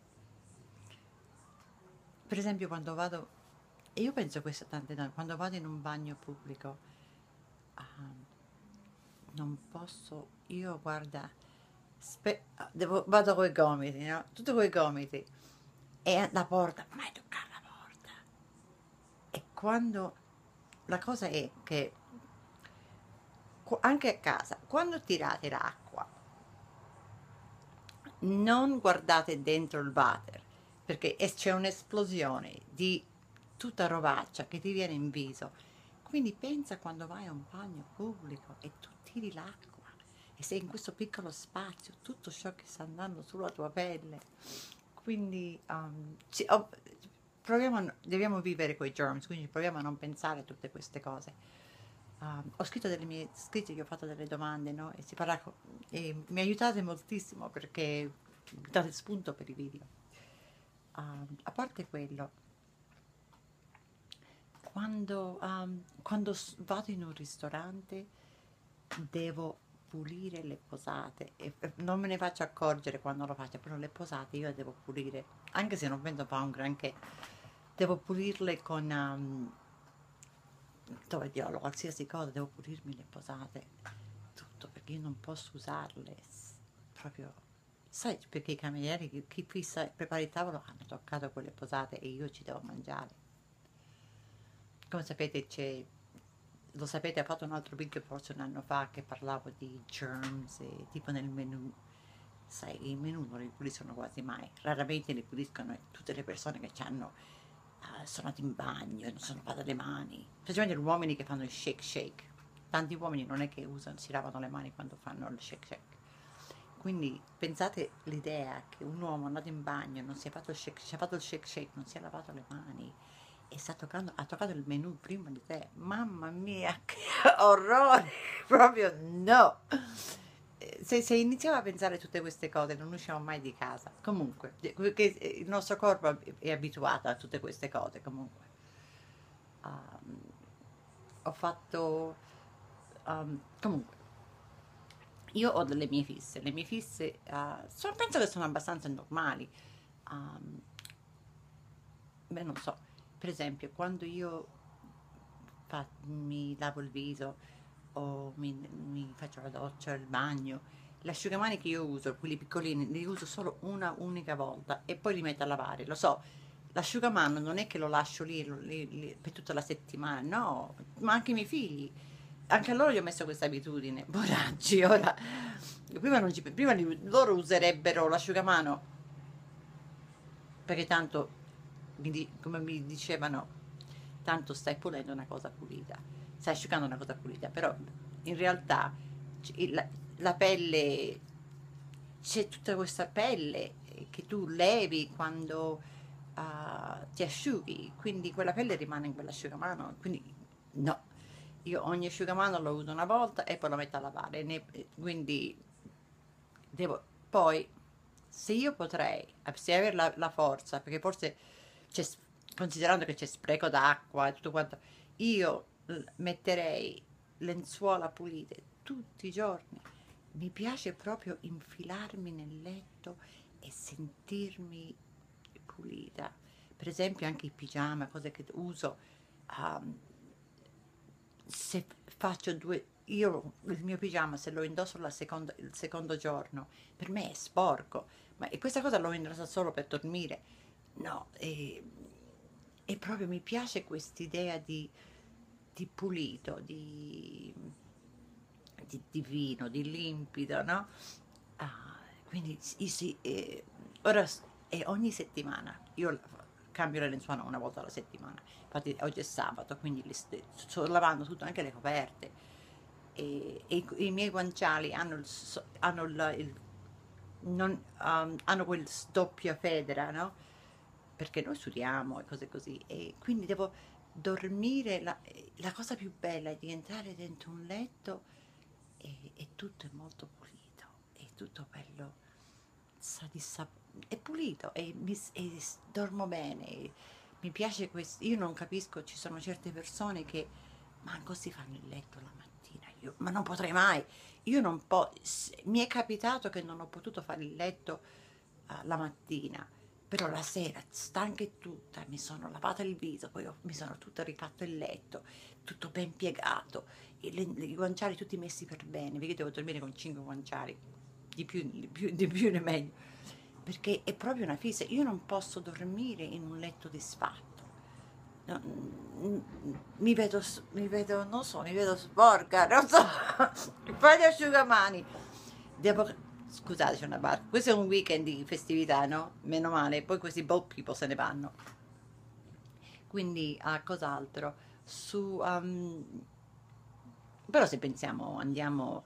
per esempio quando vado e io penso questo tante donne quando vado in un bagno pubblico non posso, io guarda, spe, devo, vado con i gomiti, no? Tutto con i gomiti. E la porta, mai toccare la porta. E quando, la cosa è che, anche a casa, quando tirate l'acqua, non guardate dentro il water, perché c'è un'esplosione di tutta rovaccia che ti viene in viso quindi pensa quando vai a un bagno pubblico e tu tiri l'acqua e sei in questo piccolo spazio, tutto ciò che sta andando sulla tua pelle. Quindi um, ci, oh, proviamo, dobbiamo vivere con i germs, quindi proviamo a non pensare a tutte queste cose. Um, ho scritto delle mie scritti, gli ho fatto delle domande, no? E, parla, e mi aiutate moltissimo perché date spunto per i video. Um, a parte quello, quando, um, quando vado in un ristorante devo pulire le posate e non me ne faccio accorgere quando lo faccio, però le posate io le devo pulire, anche se non penso fa un granché, devo pulirle con um, dove diavolo, qualsiasi cosa, devo pulirmi le posate, tutto, perché io non posso usarle proprio sai perché i camerieri, chi, chi fissa, prepara il tavolo, hanno toccato quelle posate e io ci devo mangiare. Come sapete c'è, lo sapete, ho fatto un altro video forse un anno fa che parlavo di germs, e, tipo nel menù. Sai, i menù non li puliscono quasi mai, raramente li puliscono tutte le persone che hanno, uh, sono andati in bagno non sono lavate le mani, specialmente gli uomini che fanno il shake shake. Tanti uomini non è che usano, si lavano le mani quando fanno il shake shake. Quindi pensate l'idea che un uomo andato in bagno, non si è fatto il shake, si è fatto il shake shake, non si è lavato le mani e sta toccando, ha toccato il menù prima di te. Mamma mia, che orrore! Proprio no! Se, se, iniziamo a pensare tutte queste cose non usciamo mai di casa. Comunque, perché il nostro corpo è abituato a tutte queste cose. Comunque, um, ho fatto. Um, comunque, io ho delle mie fisse. Le mie fisse uh, sono, penso che sono abbastanza normali. Um, beh, non so. Per esempio, quando io fa, mi lavo il viso o mi, mi faccio la doccia, il bagno, l'asciugamani che io uso, quelli piccolini, li uso solo una unica volta e poi li metto a lavare. Lo so, l'asciugamano non è che lo lascio lì, lì, lì per tutta la settimana, no, ma anche i miei figli. Anche a loro gli ho messo questa abitudine, poracci, ora, prima, non ci, prima loro userebbero l'asciugamano, perché tanto, come mi dicevano, tanto stai pulendo una cosa pulita. Stai asciugando una cosa pulita, però in realtà la, la pelle, c'è tutta questa pelle che tu levi quando uh, ti asciughi, quindi quella pelle rimane in quell'asciugamano, quindi no, io ogni asciugamano lo uso una volta e poi lo metto a lavare, ne, quindi devo, poi se io potrei, se avere la, la forza, perché forse considerando che c'è spreco d'acqua e tutto quanto, io metterei lenzuola pulite tutti i giorni. Mi piace proprio infilarmi nel letto e sentirmi pulita. Per esempio anche i pigiama, cose che uso. Um, se faccio due, io il mio pigiama se lo indosso seconda, il secondo giorno, per me è sporco, ma e questa cosa l'ho indossata solo per dormire. No, e, e proprio mi piace quest'idea di di pulito, di, di divino, di limpido, no? Ah, quindi sì, eh, ora è ogni settimana, io cambio le lenzuola una volta alla settimana, infatti oggi è sabato, quindi le, sto lavando tutto, anche le coperte, e, e i, miei guanciali hanno il, hanno il non, um, hanno quel doppia federa, no? Perché noi studiamo e cose così, e quindi devo dormire, la, la, cosa più bella è di entrare dentro un letto e, e tutto è molto pulito, è tutto bello, sa di sap- è pulito e, mi, e dormo bene. mi piace questo, io non capisco, ci sono certe persone che manco si fanno il letto la mattina, io, ma non potrei mai, io non posso, mi è capitato che non ho potuto fare il letto uh, la mattina, però la sera, stanca e tutta, mi sono lavata il viso, poi mi sono tutta rifatto il letto, tutto ben piegato, i, le, i guanciali tutti messi per bene, perché devo dormire con cinque guanciali, di più, di più, di più ne meglio, perché è proprio una fissa, io non posso dormire in un letto disfatto. No, mi vedo, mi vedo, non so, mi vedo sporca, non so, fai gli asciugamani. Devo, Scusate, c'è una barca. Questo è un weekend di festività, no? Meno male. Poi questi boat people se ne vanno. Quindi, a uh, cos'altro? Su... Um, però se pensiamo, andiamo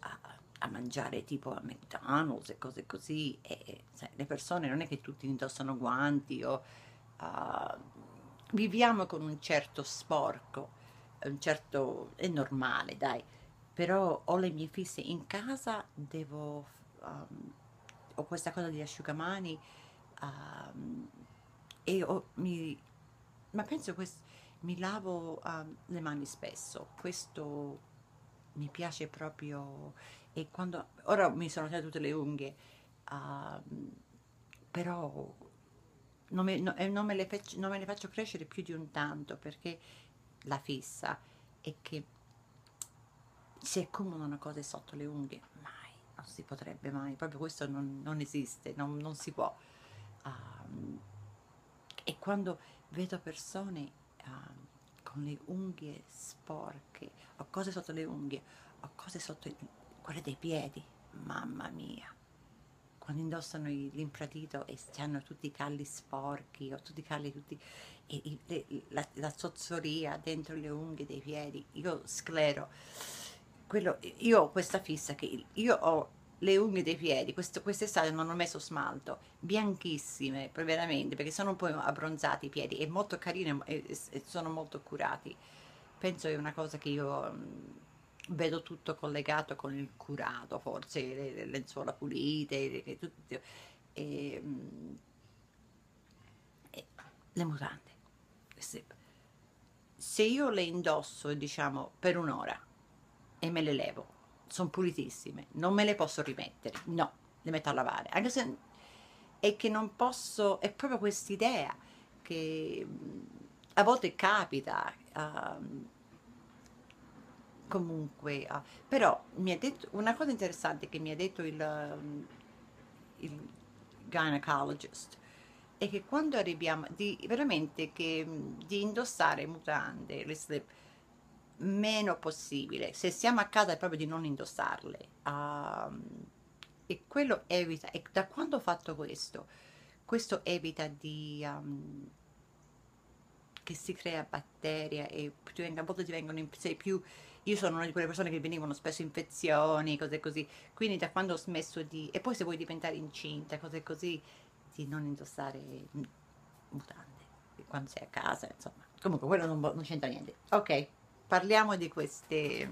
a, a, mangiare tipo a McDonald's e cose così, e, sai, le persone non è che tutti indossano guanti o... Uh, viviamo con un certo sporco, un certo... è normale, dai. Però ho le mie fisse in casa, devo um, ho questa cosa di asciugamani um, e ho, mi, ma penso che mi lavo um, le mani spesso, questo mi piace proprio e quando ora mi sono tutte le unghie però non me, no, non, me faccio, non me le faccio crescere più di un tanto perché la fissa è che si accumulano cose sotto le unghie mai non si potrebbe mai, proprio questo non, non esiste, non, non, si può. Um, e quando vedo persone um, con le unghie sporche, o cose sotto le unghie, o cose sotto i, quelle dei piedi, mamma mia. Quando indossano l'impratito e hanno tutti i calli sporchi, o tutti i calli tutti, e, e, la, la zozzoria dentro le unghie dei piedi, io sclero. Quello, io ho questa fissa che io ho le unghie dei piedi, questo, quest'estate non ho messo smalto, bianchissime, veramente, perché sono un po' abbronzati i piedi, e molto carine e, e sono molto curati. Penso è una cosa che io mh, vedo tutto collegato con il curato, forse le, le lenzuola pulite, le, tutto, e, mh, e, le mutande. Se io le indosso, diciamo, per un'ora e me le levo, sono pulitissime, non me le posso rimettere, no, le metto a lavare, anche se è che non posso, è proprio quest'idea che a volte capita, uh, comunque, uh, però mi ha detto, una cosa interessante che mi ha detto il, il gynecologist, è che quando arriviamo, di, veramente che, di indossare mutande, le slip, meno possibile. Se siamo a casa è proprio di non indossarle. Um, e quello evita, e da quando ho fatto questo, questo evita di... Um, che si crea batteria e a volte ti vengono sei più io sono una di quelle persone che venivano spesso infezioni cose così quindi da quando ho smesso di e poi se vuoi diventare incinta cose così di non indossare mutande quando sei a casa insomma comunque quello non, non c'entra niente ok parliamo di queste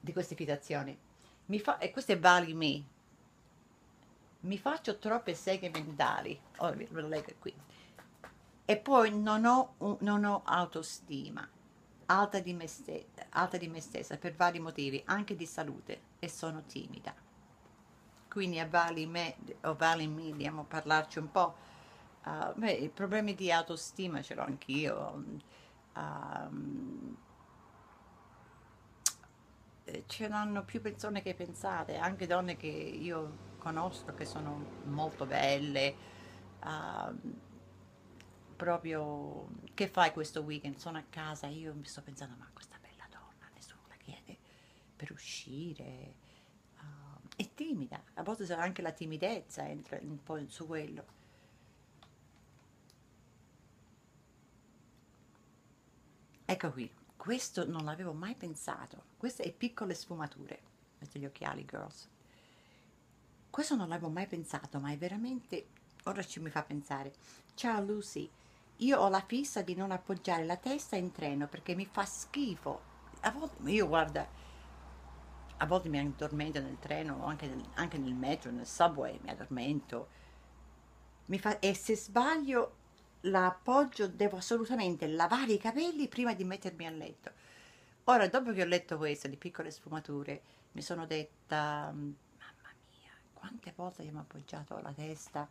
di queste fitazioni mi fa, e questo è Vali Me. Mi faccio troppe seghe mentali oh, lo leggo qui. E poi non ho, non ho autostima. Alta di, me stessa, alta di me stessa per vari motivi anche di salute e sono timida. Quindi a Vali Me o Vali Me andiamo a parlarci un po' uh, beh, i problemi di autostima ce l'ho anch'io um, ce l'hanno più persone che pensate, anche donne che io conosco che sono molto belle, uh, proprio che fai questo weekend? Sono a casa, io mi sto pensando ma questa bella donna, nessuno la chiede per uscire, uh, è timida, a volte anche la timidezza entra un po' su quello. Ecco qui, questo non l'avevo mai pensato. Queste piccole sfumature. Questi gli occhiali, girls. Questo non l'avevo mai pensato, ma è veramente... Ora ci mi fa pensare. Ciao Lucy, io ho la fissa di non appoggiare la testa in treno perché mi fa schifo. A volte, io guarda, a volte mi addormento nel treno, anche nel, anche nel metro, nel subway, mi addormento. Mi fa, e se sbaglio l'appoggio devo assolutamente lavare i capelli prima di mettermi a letto. Ora, dopo che ho letto questo, di piccole sfumature, mi sono detta, mm, mamma mia, quante volte abbiamo appoggiato la testa?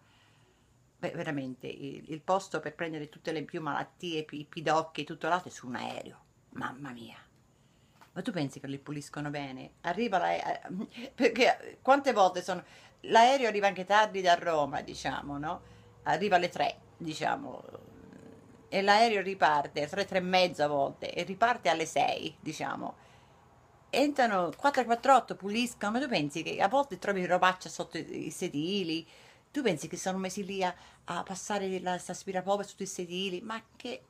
Beh, veramente, il, il posto per prendere tutte le più malattie, i pidocchi e tutto l'altro è su un aereo. Mamma mia. Ma tu pensi che li puliscono bene? Arriva l'aereo, perché quante volte sono... L'aereo arriva anche tardi da Roma, diciamo, no? Arriva alle tre diciamo, e l'aereo riparte alle 3, e mezza a volte e riparte alle 6, diciamo. Entrano 448, puliscono, ma tu pensi che a volte trovi robaccia sotto i sedili, tu pensi che sono messi lì a, a passare l'aspirapolvere sotto i sedili, ma che...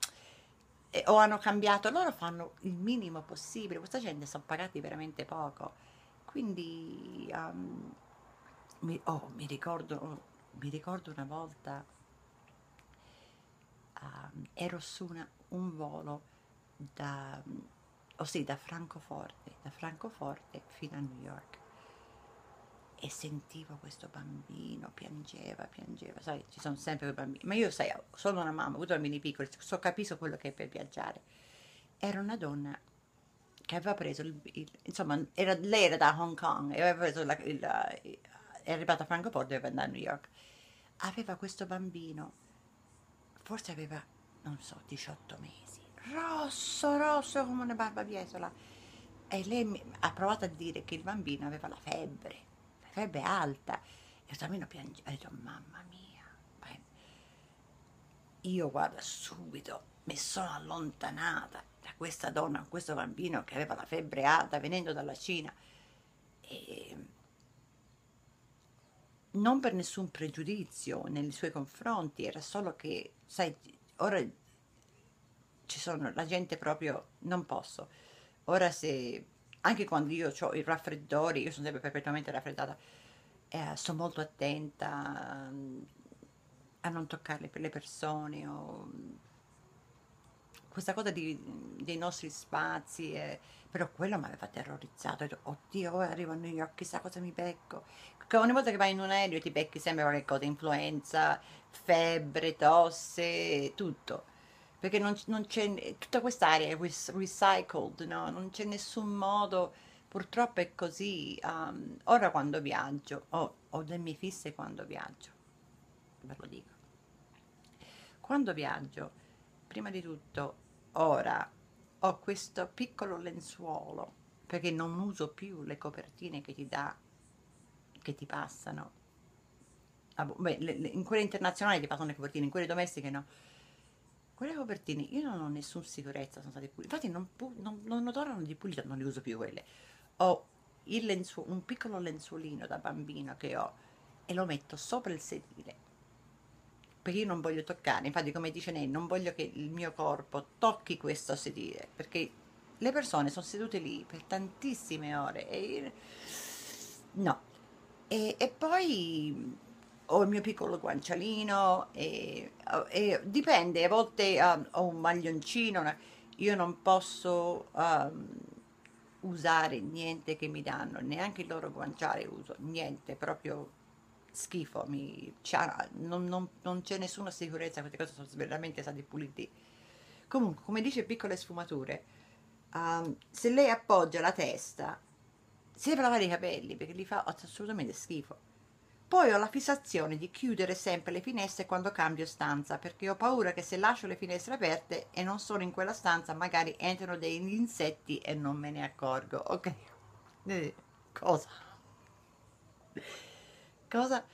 Eh, o hanno cambiato, loro fanno il minimo possibile, questa gente sono pagati veramente poco. Quindi um, mi, oh, mi, ricordo, mi ricordo una volta uh, ero su una, un volo da, oh sì, da Francoforte, da Francoforte fino a New York e sentivo questo bambino, piangeva, piangeva, sai, ci sono sempre quei bambini, ma io sai, sono una mamma, ho avuto bambini piccoli, so, capisco quello che è per viaggiare. Era una donna che aveva preso, il, il, insomma, era, lei era da Hong Kong e aveva preso, la, il, è arrivata a Francoforte e doveva andare a New York. Aveva questo bambino forse aveva, non so, 18 mesi, rosso, rosso come una barbabietola. e lei mi- ha provato a dire che il bambino aveva la febbre, la febbre alta. E il bambino piangeva. Ho detto, mamma mia. Io, guarda, subito mi sono allontanata da questa donna, questo bambino che aveva la febbre alta venendo dalla Cina. E non per nessun pregiudizio nei suoi confronti, era solo che, sai, ora ci sono la gente proprio, non posso. Ora se, anche quando io ho i raffreddori, io sono sempre perfettamente raffreddata, eh, sto molto attenta mm, a non toccare le persone o questa cosa di- dei nostri spazi, eh, però quello mi aveva terrorizzato. Oddio, ora arrivo a New York, chissà cosa mi becco. Ogni volta che vai in un aereo ti becchi sempre qualche cosa, influenza, febbre, tosse, tutto. Perché non, non c'è, tutta quest'area è recycled, no? Non c'è nessun modo, purtroppo è così. um, ora quando viaggio, ho, ho le mie fisse quando viaggio, ve lo dico. Quando viaggio, prima di tutto, ora ho questo piccolo lenzuolo perché non uso più le copertine che ti dà, che ti passano. Ah, boh, beh, le- le- in quelle internazionali ti passano le copertine, in quelle domestiche no. Quelle copertine io non ho nessuna sicurezza, sono state pulite. Infatti non, pu- non, non odorano di pulito, non le uso più quelle. Ho il lenzuo- un piccolo lenzuolino da bambino che ho e lo metto sopra il sedile perché io non voglio toccare, infatti come dice lei, non voglio che il mio corpo tocchi questo sedile, perché le persone sono sedute lì per tantissime ore e io- no. E, e poi ho il mio piccolo guancialino e, e dipende, a volte ah, ho un maglioncino, io non posso ehm, usare niente che mi danno, neanche il loro guanciale uso, niente, proprio schifo, mi, non, non- non c'è nessuna sicurezza, queste cose sono veramente stati puliti. Comunque, come dice piccole sfumature, ehm, se lei appoggia la testa, si deve lavare i capelli perché li fa assolutamente schifo. Poi ho la fissazione di chiudere sempre le finestre quando cambio stanza, perché ho paura che se lascio le finestre aperte e non sono in quella stanza, magari entrano degli insetti e non me ne accorgo. Ok? Eh, cosa? Cosa?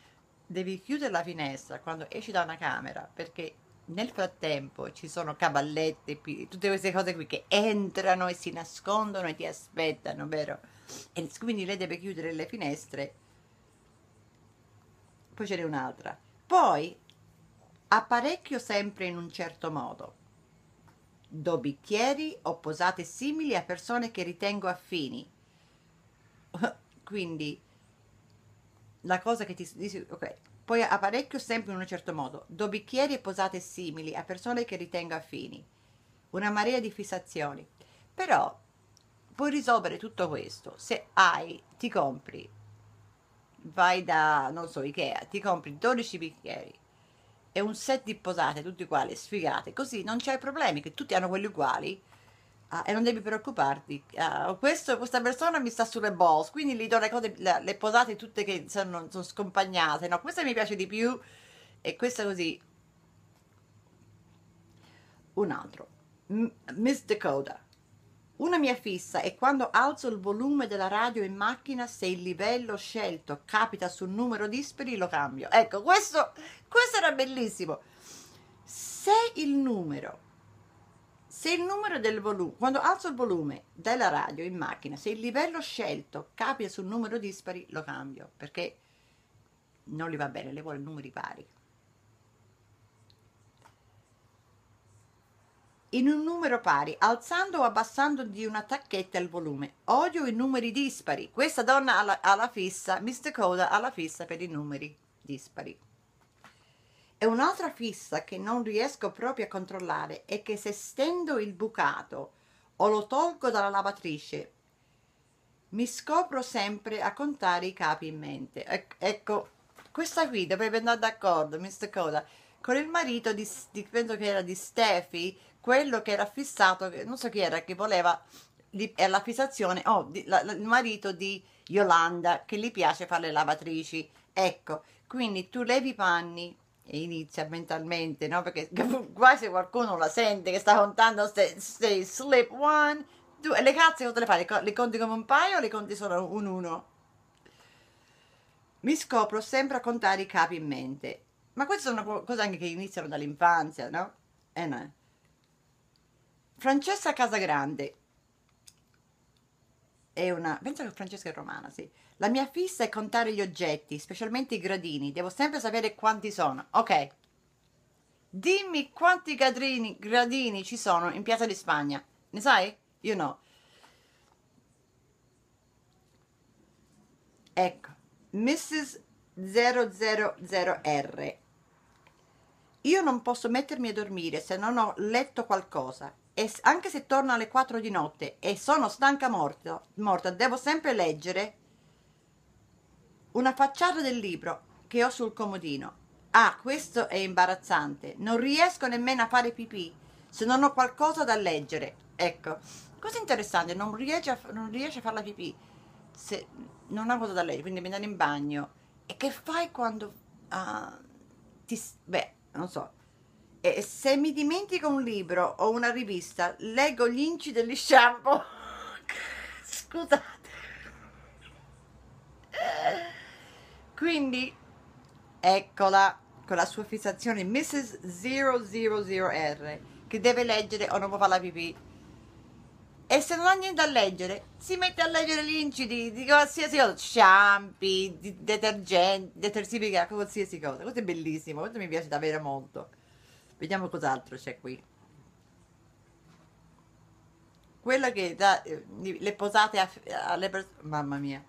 Devi chiudere la finestra quando esci da una camera, perché nel frattempo ci sono cavallette, tutte queste cose qui che entrano e si nascondono e ti aspettano, vero? E quindi lei deve chiudere le finestre. Poi ce n'è un'altra. Poi apparecchio sempre in un certo modo. Do bicchieri o posate simili a persone che ritengo affini. Quindi la cosa che ti ok, poi apparecchio sempre in un certo modo. Do bicchieri e posate simili a persone che ritengo affini. Una marea di fissazioni. Però puoi risolvere tutto questo se hai, ti compri, vai da, non so, Ikea, ti compri 12 bicchieri e un set di posate, tutti uguali, sfigate, così non c'hai problemi, che tutti hanno quelli uguali ah, e non devi preoccuparti. Ah, questo- questa persona mi sta sulle balls, quindi gli do le, cose, le, le posate tutte che sono, sono scompagnate, no, questa mi piace di più e questa così. Un altro, Miss Dakota. Una mia fissa è quando alzo il volume della radio in macchina, se il livello scelto capita sul numero dispari, lo cambio. Ecco, questo, questo era bellissimo. Se il numero, se il numero del volume, quando alzo il volume della radio in macchina, se il livello scelto capita sul numero dispari, lo cambio, perché non gli va bene, le vuole numeri pari. In un numero pari, alzando o abbassando di una tacchetta il volume. Odio i numeri dispari. Questa donna ha la, ha la fissa, Mr. Coda ha la fissa per i numeri dispari. E un'altra fissa che non riesco proprio a controllare è che se stendo il bucato o lo tolgo dalla lavatrice, mi scopro sempre a contare i capi in mente. Ec- ecco, questa qui dovrebbe andare d'accordo, Mr. Coda, con il marito di, di- penso che era di Steffi, quello che era fissato, non so chi era, che voleva la fissazione, oh, di- la- la- il marito di Yolanda, che gli piace fare le lavatrici. Ecco, quindi tu levi i panni e inizia mentalmente, no? Perché qua se qualcuno la sente che sta contando, stay slip one, Tu, e le cazze cosa le fai? Le, co- le conti come un paio o le conti solo un uno? Mi scopro sempre a contare i capi in mente. Ma queste sono co- cose anche che iniziano dall'infanzia, no? Eh no. Francesca Casagrande è una... Penso che Francesca è romana, sì. La mia fissa è contare gli oggetti, specialmente i gradini. Devo sempre sapere quanti sono. Ok. Dimmi quanti gradini, gradini ci sono in Piazza di Spagna. Ne sai? Io no. Ecco, Mrs. 000R. Io non posso mettermi a dormire se non ho letto qualcosa. E anche se torno alle 4 di notte e sono stanca morta, morta, devo sempre leggere una facciata del libro che ho sul comodino. Ah, questo è imbarazzante. Non riesco nemmeno a fare pipì se non ho qualcosa da leggere. Ecco, cosa interessante, non riesce a, non riesce a fare la pipì se non ha cosa da leggere, quindi devi andare in bagno. E che fai quando ah, ti... beh, non so. E se mi dimentico un libro o una rivista, leggo gli inci degli shampoo. Scusate. Quindi, eccola, con la sua fissazione Mrs. 000R, che deve leggere o non può fare la pipì. E se non ha niente da leggere, si mette a leggere gli inci di, di qualsiasi cosa, shampoo, detergenti, detersivi, qualsiasi cosa. Questo è bellissimo, questo mi piace davvero molto. Vediamo cos'altro c'è qui. Quella che dà eh, le posate a- alle persone. Mamma mia.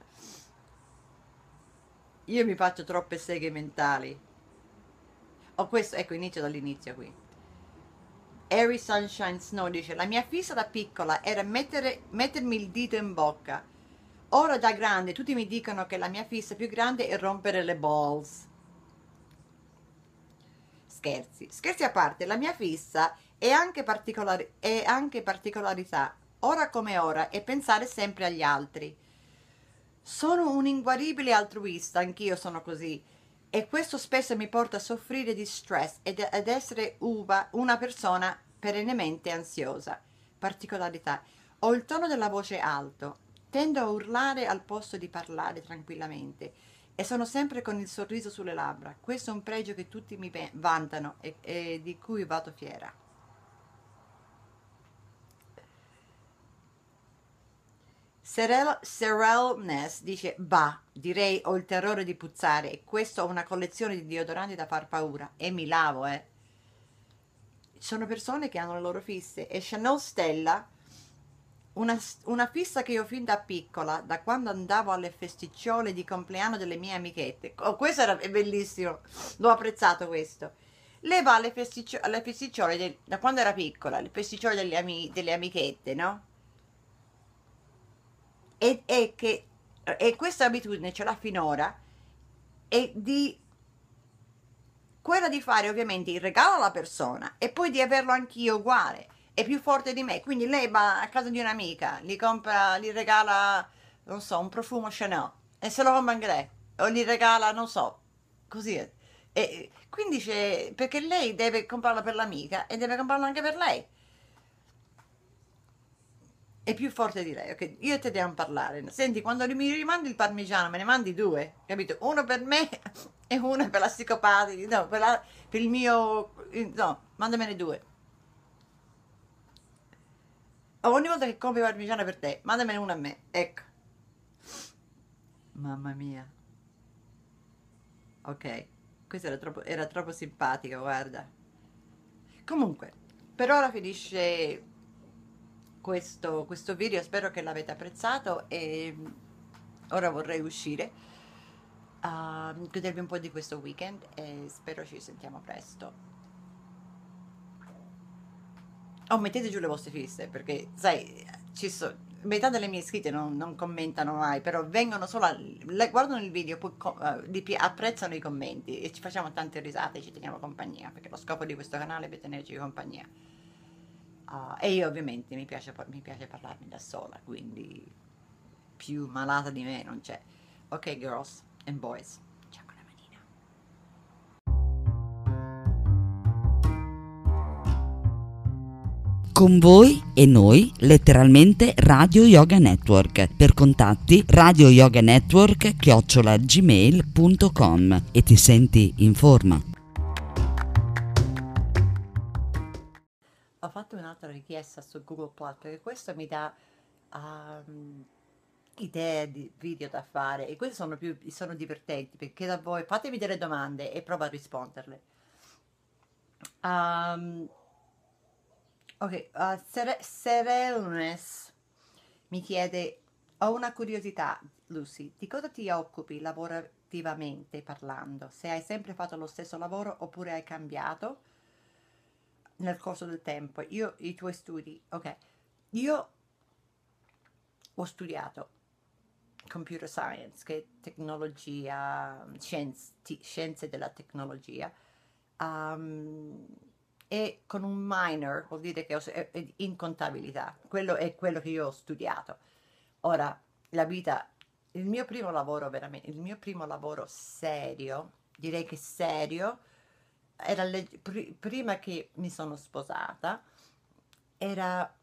Io mi faccio troppe seghe mentali. Ho questo, ecco, inizio dall'inizio qui. Harry Sunshine Snow dice: La mia fissa da piccola era mettere, mettermi il dito in bocca. Ora da grande tutti mi dicono che la mia fissa più grande è rompere le balls. Scherzi, scherzi a parte, la mia fissa è anche, particolari- è anche particolarità, ora come ora, è pensare sempre agli altri. Sono un inguaribile altruista, anch'io sono così, e questo spesso mi porta a soffrire di stress ed ad essere uva, una persona perennemente ansiosa. Particolarità. Ho il tono della voce alto, tendo a urlare al posto di parlare tranquillamente e sono sempre con il sorriso sulle labbra. Questo è un pregio che tutti mi vantano e, e di cui vado fiera. Serel Ness dice, bah, direi ho il terrore di puzzare e questo ho una collezione di deodoranti da far paura e mi lavo, eh. Sono persone che hanno le loro fisse e Chanel Stella, una, una fissa che io fin da piccola, da quando andavo alle festicciole di compleanno delle mie amichette. Oh, questo era bellissimo, l'ho apprezzato questo. Lei va alle, festiccio- alle festicciole del- da quando era piccola, alle festicciole delle, ami- delle amichette, no? e, e che e questa abitudine ce l'ha finora è di quella di fare ovviamente il regalo alla persona e poi di averlo anch'io uguale è più forte di me quindi lei va a casa di un'amica gli compra gli regala non so un profumo Chanel e se lo compra anche lei o gli regala non so così e quindi c'è perché lei deve comprarlo per l'amica e deve comprarlo anche per lei è più forte di lei, ok? Io te dobbiamo parlare. Senti, quando mi rimandi il parmigiano, me ne mandi due, capito? Uno per me e uno per la psicopati, no, per, la- per il mio... No, mandamene due. Ogni volta che compri parmigiano per te, mandamene uno a me, ecco. Mamma mia. Ok, questa era troppo, era troppo simpatica, guarda. Comunque, per ora finisce questo, questo video, spero che l'avete apprezzato e ora vorrei uscire a godervi un po' di questo weekend e spero ci sentiamo presto. Oh, mettete giù le vostre fisse perché, sai, ci so- metà delle mie iscritte non, non commentano mai, però vengono solo, a- le- guardano il video, poi co- li pi- apprezzano i commenti e ci facciamo tante risate e ci teniamo compagnia, perché lo scopo di questo canale è tenerci compagnia. Ah, e io ovviamente mi piace, mi piace parlarmi da sola, quindi più malata di me non c'è. Ok, girls and boys. Con voi e noi, letteralmente Radio Yoga Network. Per contatti Radio Yoga Network chiocciolagmail.com e ti senti in forma. Ho fatto un'altra richiesta su Google Plus perché questo mi dà um, idee di video da fare e questi sono più sono divertenti perché da voi fatemi delle domande e provo a risponderle. Um, ok, uh, Sere- mi chiede: Ho una curiosità, Lucy, di cosa ti occupi lavorativamente parlando? Se hai sempre fatto lo stesso lavoro oppure hai cambiato nel corso del tempo? Io, i tuoi studi, ok, io ho studiato computer science, che è tecnologia, scienze, scienze della tecnologia, um, e con un minor vuol dire che ho, in contabilità, quello è quello che io ho studiato. Ora, la vita, il mio primo lavoro veramente, il mio primo lavoro serio, direi che serio, era le, pr- prima che mi sono sposata, era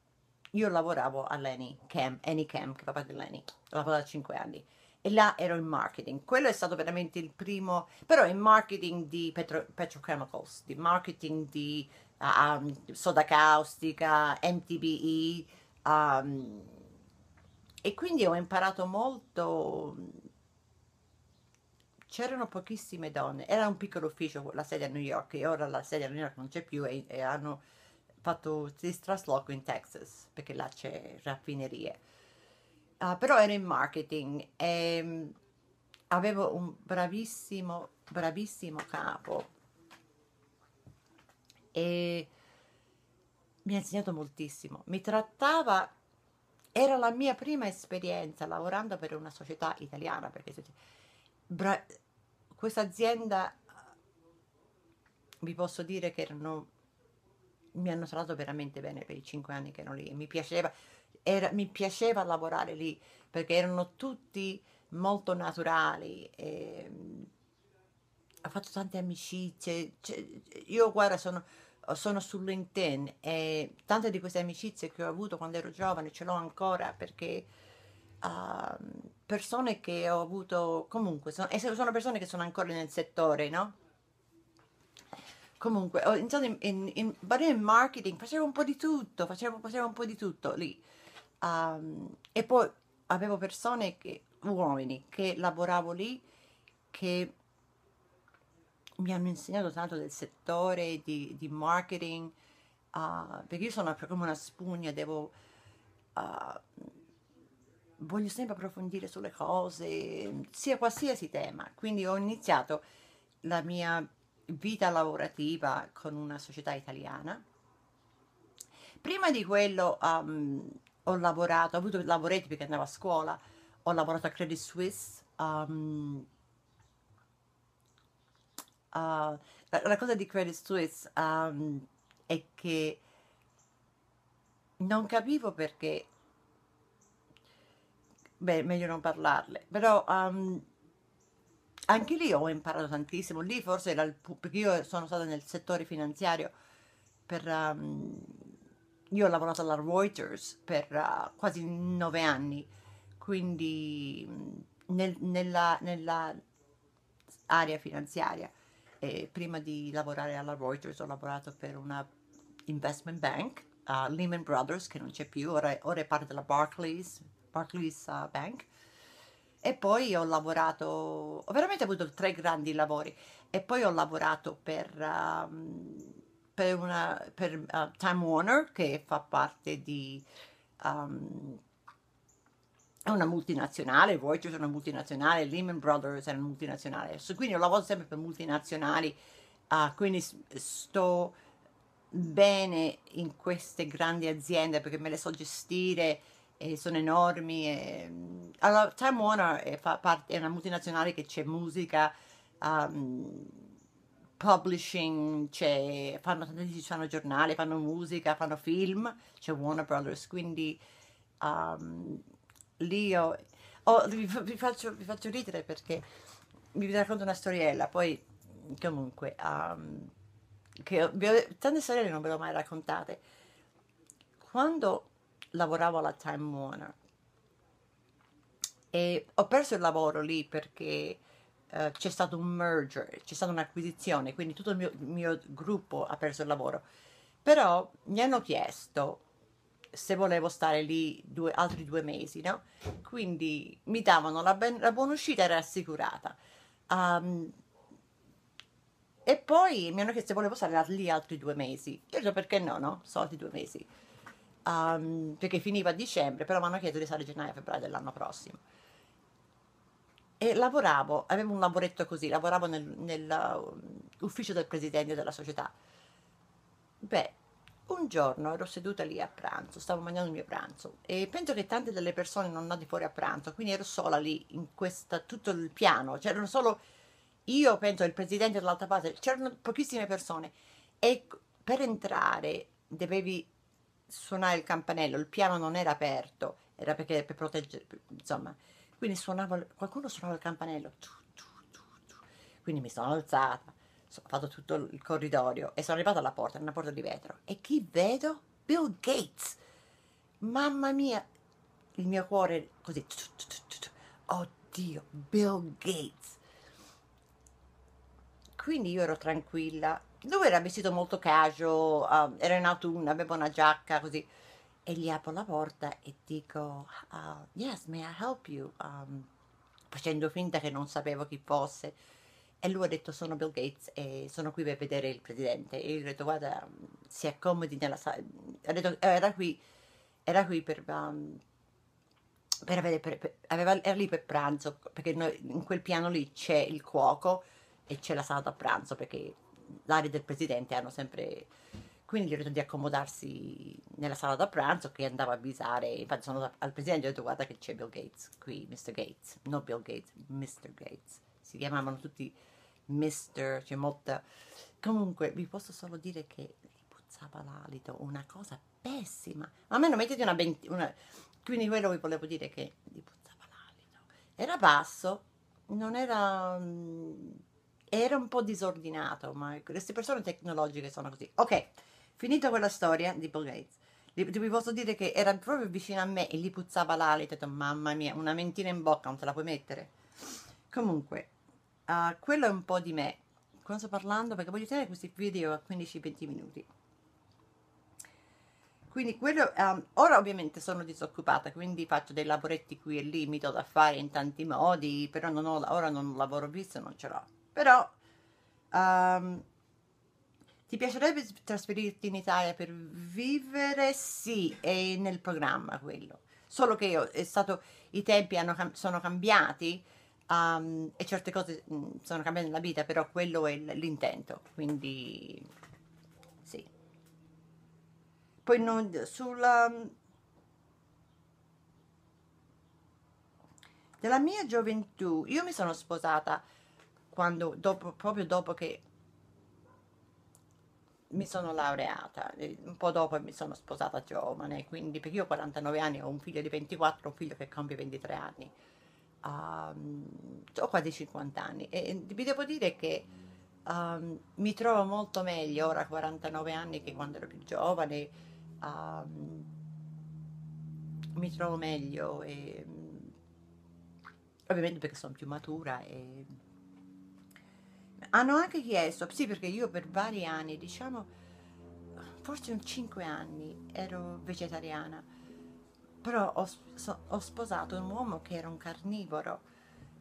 io lavoravo all'Eni Cam, Anycam, che fa parte dell'Eni, ho da 5 anni e là ero in marketing. Quello è stato veramente il primo, però in marketing di petro, petrochemicals, di marketing di uh, soda caustica, MTBE um, e quindi ho imparato molto. C'erano pochissime donne, era un piccolo ufficio la sede a New York e ora la sede a New York non c'è più e, e hanno fatto il trasloco in Texas perché là c'è raffinerie. Uh, però ero in marketing e um, avevo un bravissimo, bravissimo capo e mi ha insegnato moltissimo. Mi trattava, era la mia prima esperienza lavorando per una società italiana perché bra- questa azienda vi posso dire che erano mi hanno trattato veramente bene per i cinque anni che ero lì. Mi piaceva, era, mi piaceva lavorare lì perché erano tutti molto naturali. E, mm, ho fatto tante amicizie. Cioè, io, guarda, sono, sono su LinkedIn e tante di queste amicizie che ho avuto quando ero giovane ce l'ho ancora perché uh, persone che ho avuto comunque, sono, sono persone che sono ancora nel settore, no? Comunque, ho iniziato in, in, in, in marketing, facevo un po' di tutto, facevo, facevo un po' di tutto lì. Um, e poi avevo persone, che, uomini, che lavoravo lì, che mi hanno insegnato tanto del settore di, di marketing, uh, perché io sono come una spugna, devo... Uh, voglio sempre approfondire sulle cose, sia qualsiasi tema. Quindi ho iniziato la mia vita lavorativa con una società italiana. Prima di quello um, ho lavorato, ho avuto lavoretti perché andavo a scuola, ho lavorato a Credit Suisse. Um, uh, la, la, cosa di Credit Suisse um, è che non capivo perché, beh, meglio non parlarle, però um, anche lì ho imparato tantissimo, lì forse era il, perché io sono stata nel settore finanziario per, io ho lavorato alla Reuters per uh, quasi nove anni, quindi nel, nella, nella area finanziaria. E prima di lavorare alla Reuters ho lavorato per una investment bank, uh, Lehman Brothers, che non c'è più, ora, ora è parte della Barclays, Barclays uh, Bank e poi ho lavorato, ho veramente avuto tre grandi lavori e poi ho lavorato per, um, per, una, per uh, Time Warner che fa parte di um, una multinazionale, Reuters è una multinazionale, Lehman Brothers è una multinazionale, quindi ho lavorato sempre per multinazionali, uh, quindi sto bene in queste grandi aziende perché me le so gestire e sono enormi. E, allora, Time Warner è, parte, è una multinazionale che c'è musica, um, publishing, fanno, fanno giornali, fanno musica, fanno film, c'è Warner Brothers, quindi um, lì ho, oh, vi, vi, faccio, vi, faccio, ridere perché vi racconto una storiella, poi comunque, um, che, tante storielle non ve le ho mai raccontate. Quando lavoravo alla Time Warner e ho perso il lavoro lì perché eh, c'è stato un merger, c'è stata un'acquisizione, quindi tutto il mio, il mio gruppo ha perso il lavoro. Però mi hanno chiesto se volevo stare lì due, altri due mesi, no? Quindi mi davano la, ben, la buona uscita, era assicurata. Um, e poi mi hanno chiesto se volevo stare lì altri due mesi. Io ho detto perché no, no? Soldi due mesi. Um, perché finiva a dicembre, però mi hanno chiesto di stare gennaio-febbraio dell'anno prossimo. E lavoravo, avevo un lavoretto così, lavoravo nell'ufficio nel, uh, del presidente della società. Beh, un giorno ero seduta lì a pranzo, stavo mangiando il mio pranzo e penso che tante delle persone non andate fuori a pranzo, quindi ero sola lì in questa, tutto il piano, c'erano solo io, penso, il presidente dall'altra parte, c'erano pochissime persone e per entrare dovevi suonare il campanello, il piano non era aperto, era perché per proteggere, insomma, quindi suonava, qualcuno suonava il campanello, quindi mi sono alzata, ho fatto tutto il corridoio e sono arrivata alla porta, una porta di vetro, e chi vedo? Bill Gates! Mamma mia! Il mio cuore così, oddio, Bill Gates! Quindi io ero tranquilla. Lui era vestito molto casual, uh, era in autunno, aveva una giacca così e gli apro la porta e dico uh, yes may I help you? Um, facendo finta che non sapevo chi fosse. E lui ha detto sono Bill Gates e sono qui per vedere il presidente. E io ho detto guarda si accomodi nella sala ha detto eh, era qui era qui per, um, per avere per, per, aveva, era lì per pranzo perché noi, in quel piano lì c'è il cuoco e c'è la sala da pranzo perché l'area del presidente hanno sempre quindi gli ho detto di accomodarsi nella sala da pranzo che andavo a avvisare, infatti sono al presidente e ho detto guarda che c'è Bill Gates qui, Mr. Gates, non Bill Gates, Mr. Gates. Si chiamavano tutti Mr., c'è molta... Comunque vi posso solo dire che puzzava l'alito, una cosa pessima. Ma a me non mettete una, una... Quindi quello vi volevo dire che gli puzzava l'alito. Era basso, non era... Mm, era un po' disordinato, ma queste persone tecnologiche sono così. Ok, Finita quella storia di Bill Gates, vi posso dire che era proprio vicino a me e gli puzzava l'alito, ho detto mamma mia, una mentina in bocca non te la puoi mettere. Comunque, uh, quello è un po' di me. Quando sto parlando? Perché voglio tenere questi video a 15-20 minuti. Quindi quello, um, ora ovviamente sono disoccupata, quindi faccio dei lavoretti qui e lì, mi do da fare in tanti modi, però non ho, ora non lavoro visto, non ce l'ho. Però um, ti piacerebbe trasferirti in Italia per vivere? Sì, è nel programma quello. Solo che è stato, i tempi hanno, sono cambiati um, e certe cose mh, mm, sono cambiate nella vita, però quello è l'intento. Quindi sì. Poi non, sulla... Della mia gioventù, io mi sono sposata quando, dopo, proprio dopo che mi sono laureata, un po' dopo mi sono sposata giovane, quindi perché io ho 49 anni, ho un figlio di 24, un figlio che compie 23 anni, um, ho quasi 50 anni e vi devo dire che um, mi trovo molto meglio ora a 49 anni che quando ero più giovane, um, mi trovo meglio e ovviamente perché sono più matura e hanno anche chiesto, sì perché io per vari anni, diciamo, forse un 5 anni ero vegetariana, però ho, so, ho sposato un uomo che era un carnivoro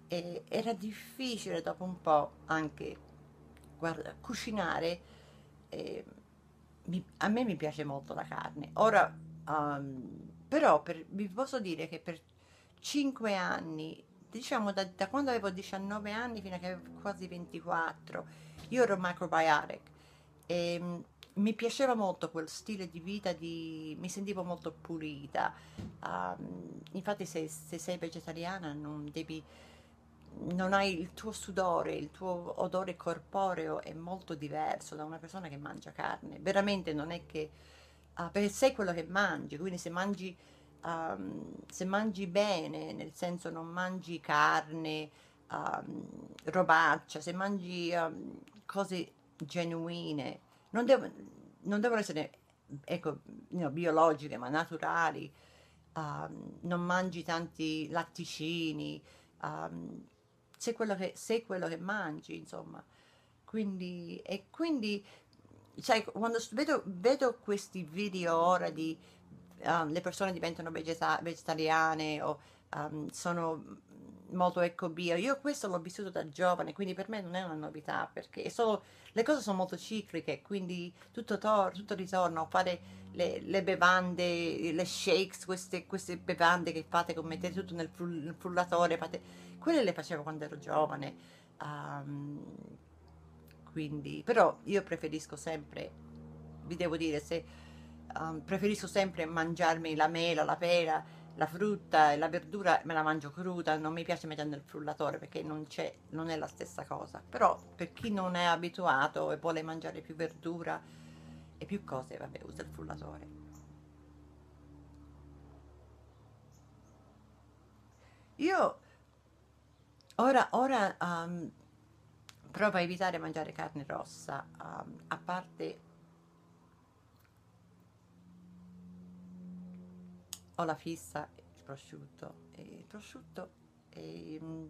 e era difficile dopo un po' anche guarda, cucinare. E, mi, a me mi piace molto la carne. Ora, um, però per, vi posso dire che per 5 anni diciamo da, da, quando avevo 19 anni fino a che avevo quasi 24, io ero microbiotic e mm, mi piaceva molto quel stile di vita, di, mi sentivo molto pulita. Um, infatti se, se, sei vegetariana non devi, non hai il tuo sudore, il tuo odore corporeo è molto diverso da una persona che mangia carne. Veramente non è che, uh, perché sei quello che mangi, quindi se mangi um, se mangi bene, nel senso non mangi carne, um, robaccia, se mangi um, cose genuine, non, devo, non devono essere ecco, you biologiche ma naturali, non mangi tanti latticini, sei, quello che, sei quello che mangi, insomma. Quindi, e quindi, sai, quando vedo, vedo questi video ora di um, le persone diventano vegeta- vegetariane o um, sono molto ecobio, io questo l'ho vissuto da giovane, quindi per me non è una novità, perché solo, le cose sono molto cicliche, quindi tutto, tor- tutto ritorna, a fare le, le, bevande, le shakes, queste, queste, bevande che fate, che mettete tutto nel, frull- nel frullatore, fate, quelle le facevo quando ero giovane. Um, quindi, però io preferisco sempre, vi devo dire, se um, preferisco sempre mangiarmi la mela, la pera, la frutta e la verdura me la mangio cruda, non mi piace mettere nel frullatore perché non, non è la stessa cosa. Però per chi non è abituato e vuole mangiare più verdura e più cose, vabbè, usa il frullatore. Io ora, ora um, provo a evitare mangiare carne rossa, um, a parte ho la fissa il prosciutto e il prosciutto e, mm,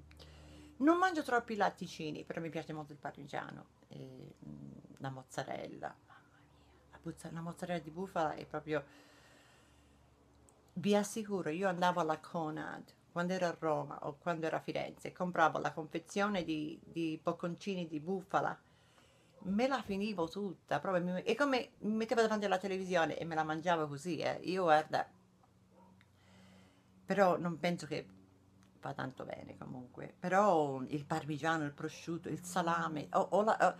non mangio troppi latticini però mi piace molto il parmigiano e, mm, la mozzarella mamma mia la, la mozzarella di bufala è proprio vi assicuro io andavo alla Conad quando ero a Roma o quando ero a Firenze compravo la confezione di, di bocconcini di bufala me la finivo tutta proprio mi, e come mi mettevo davanti alla televisione e me la mangiavo così eh. io guarda però non penso che fa tanto bene comunque. Però il parmigiano il prosciutto il salame o, o la, o,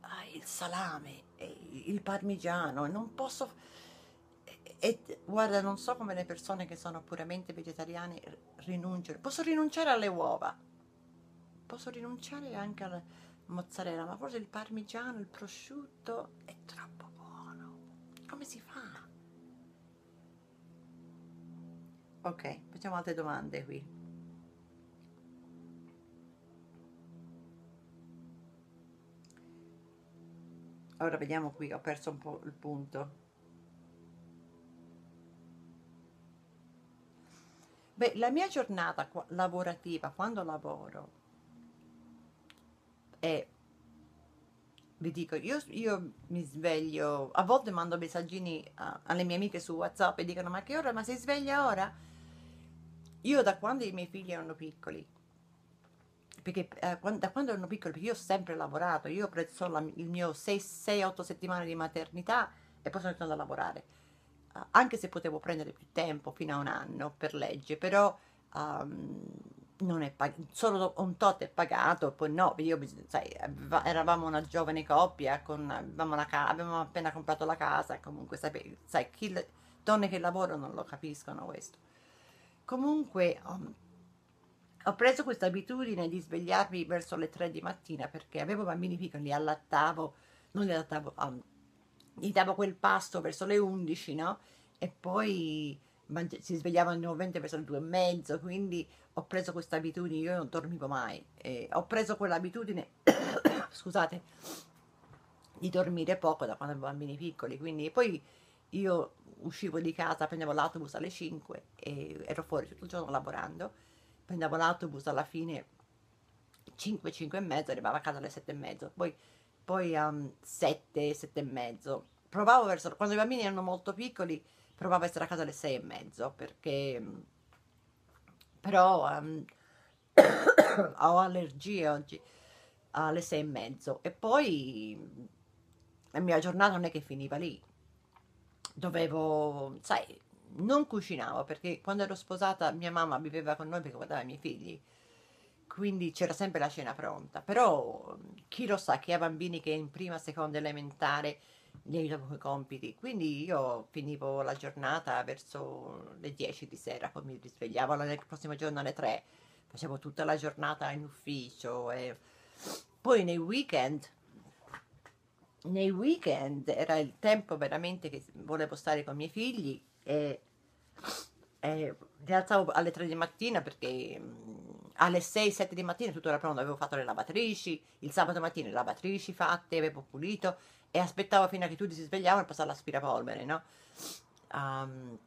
ah, il salame il parmigiano non posso e, e, guarda non so come le persone che sono puramente vegetariane rinunciano. Posso rinunciare alle uova? Posso rinunciare anche alla mozzarella ma forse il parmigiano il prosciutto è troppo buono. Come si fa Ok, facciamo altre domande qui. Ora vediamo qui, ho perso un po' il punto. Beh, la mia giornata lavorativa, quando lavoro, è, vi dico, io, io mi sveglio, a volte mando messaggini uh, alle mie amiche su WhatsApp e dicono ma che ora, ma sei sveglia ora? Io da quando i miei figli erano piccoli, perché eh, da quando erano piccoli, io ho sempre lavorato, io ho preso la, il mio 6-8 settimane di maternità e poi sono tornata a lavorare, uh, anche se potevo prendere più tempo, fino a un anno per legge, però um, non è pagato, solo un tot è pagato, poi no, io, sai, eravamo una giovane coppia, con, avevamo, una, avevamo appena comprato la casa, comunque sai, sai chi, donne che lavorano non lo capiscono questo. Comunque um, ho preso questa abitudine di svegliarmi verso le 3 di mattina perché avevo bambini piccoli, li allattavo, non li allattavo, um, gli davo quel pasto verso le 11, no? E poi si svegliavano nuovamente verso le 2 e mezzo, quindi ho preso questa abitudine, io non dormivo mai, e ho preso quell'abitudine, scusate, di dormire poco da quando avevo bambini piccoli, quindi poi io uscivo di casa, prendevo l'autobus alle 5 e ero fuori tutto il giorno lavorando, prendevo l'autobus alla fine 5, 5 e mezzo, arrivavo a casa alle 7 e mezzo, poi, poi um, 7, 7 e mezzo. Provavo verso, quando i bambini erano molto piccoli, provavo a essere a casa alle 6 e mezzo, perché però um, ho allergie oggi alle 6 e mezzo. E poi la mia giornata non è che finiva lì, dovevo, sai, non cucinavo perché quando ero sposata mia mamma viveva con noi perché guardava i miei figli, quindi c'era sempre la cena pronta, però chi lo sa chi ha bambini che in prima, seconda elementare li aiutavo con i compiti, quindi io finivo la giornata verso le 10 di sera, poi mi risvegliavo il prossimo giorno alle 3, facevo tutta la giornata in ufficio e poi nei weekend nei weekend era il tempo veramente che volevo stare con i miei figli e, e mi alzavo alle 3 di mattina perché mm, alle 6-7 di mattina tutto era pronto, avevo fatto le lavatrici, il sabato mattina le lavatrici fatte, avevo pulito e aspettavo fino a che tutti si svegliavano per passare l'aspirapolvere, no? Um,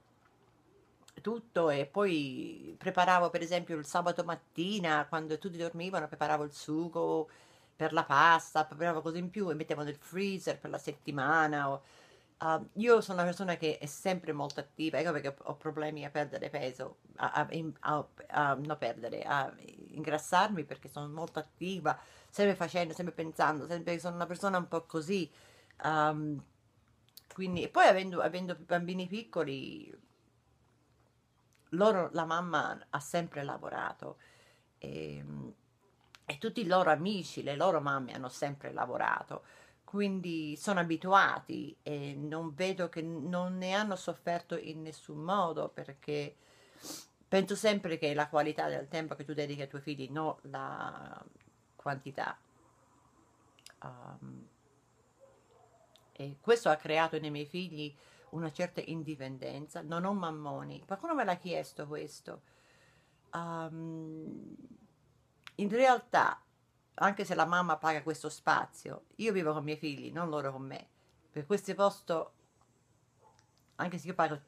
tutto e poi preparavo per esempio il sabato mattina quando tutti dormivano preparavo il sugo per la pasta preparavo cose in più e mettevo nel freezer per la settimana o, uh, io sono una persona che è sempre molto attiva ecco perché ho problemi a perdere peso a, a, a, non perdere a ingrassarmi perché sono molto attiva sempre facendo sempre pensando sempre sono una persona un po' così um, quindi poi avendo, avendo bambini piccoli loro, la mamma ha sempre lavorato e, ehm, e tutti i loro amici, le loro mamme hanno sempre lavorato, quindi sono abituati e non vedo che non ne hanno sofferto in nessun modo perché penso sempre che la qualità del tempo che tu dedichi ai tuoi figli, non la quantità. Um, e questo ha creato nei miei figli una certa indipendenza, non ho mammoni. Qualcuno me l'ha chiesto questo. Um, in realtà, anche se la mamma paga questo spazio, io vivo con i miei figli, non loro con me. Per questo posto, anche se io pago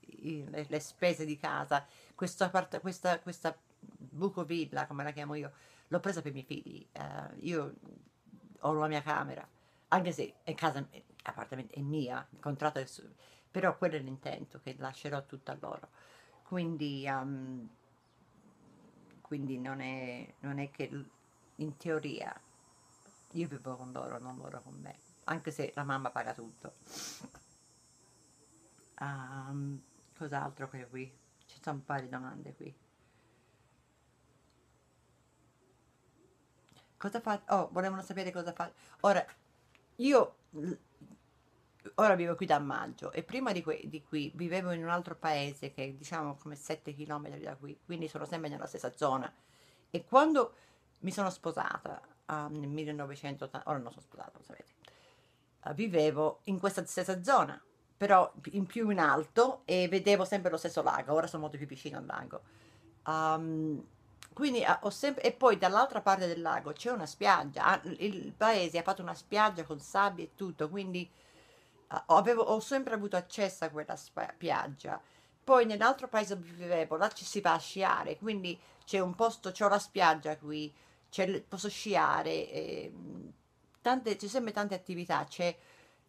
le, le spese di casa, questa, parte, questa, questa buco villa, come la chiamo io, l'ho presa per i miei figli. Uh, io ho la mia camera, anche se è casa, appartamento è mia, il contratto è su, però quello è l'intento che lascerò tutto a loro. Quindi, um, quindi non, è, non è che in teoria io vivo con loro, non loro con me, anche se la mamma paga tutto. Um, cos'altro che qui? Ci sono un paio di domande qui. Cosa fa? Oh, volevano sapere cosa fa. Ora, io ora vivo qui da maggio e prima di, qui, di qui vivevo in un altro paese che è diciamo come 7 km da qui, quindi sono sempre nella stessa zona. E quando mi sono sposata uh, nel 1980, ora non sono sposata, lo sapete, uh, vivevo in questa stessa zona, però in più in alto e vedevo sempre lo stesso lago, ora sono molto più vicino al lago. Um, quindi uh, ho sempre, e poi dall'altra parte del lago c'è una spiaggia, il paese ha fatto una spiaggia con sabbia e tutto, quindi avevo, ho sempre avuto accesso a quella spiaggia. Poi nell'altro paese dove vivevo, là ci si va a sciare, quindi c'è un posto, c'ho la spiaggia qui, posso sciare, eh, tante, c'è sempre tante attività, c'è,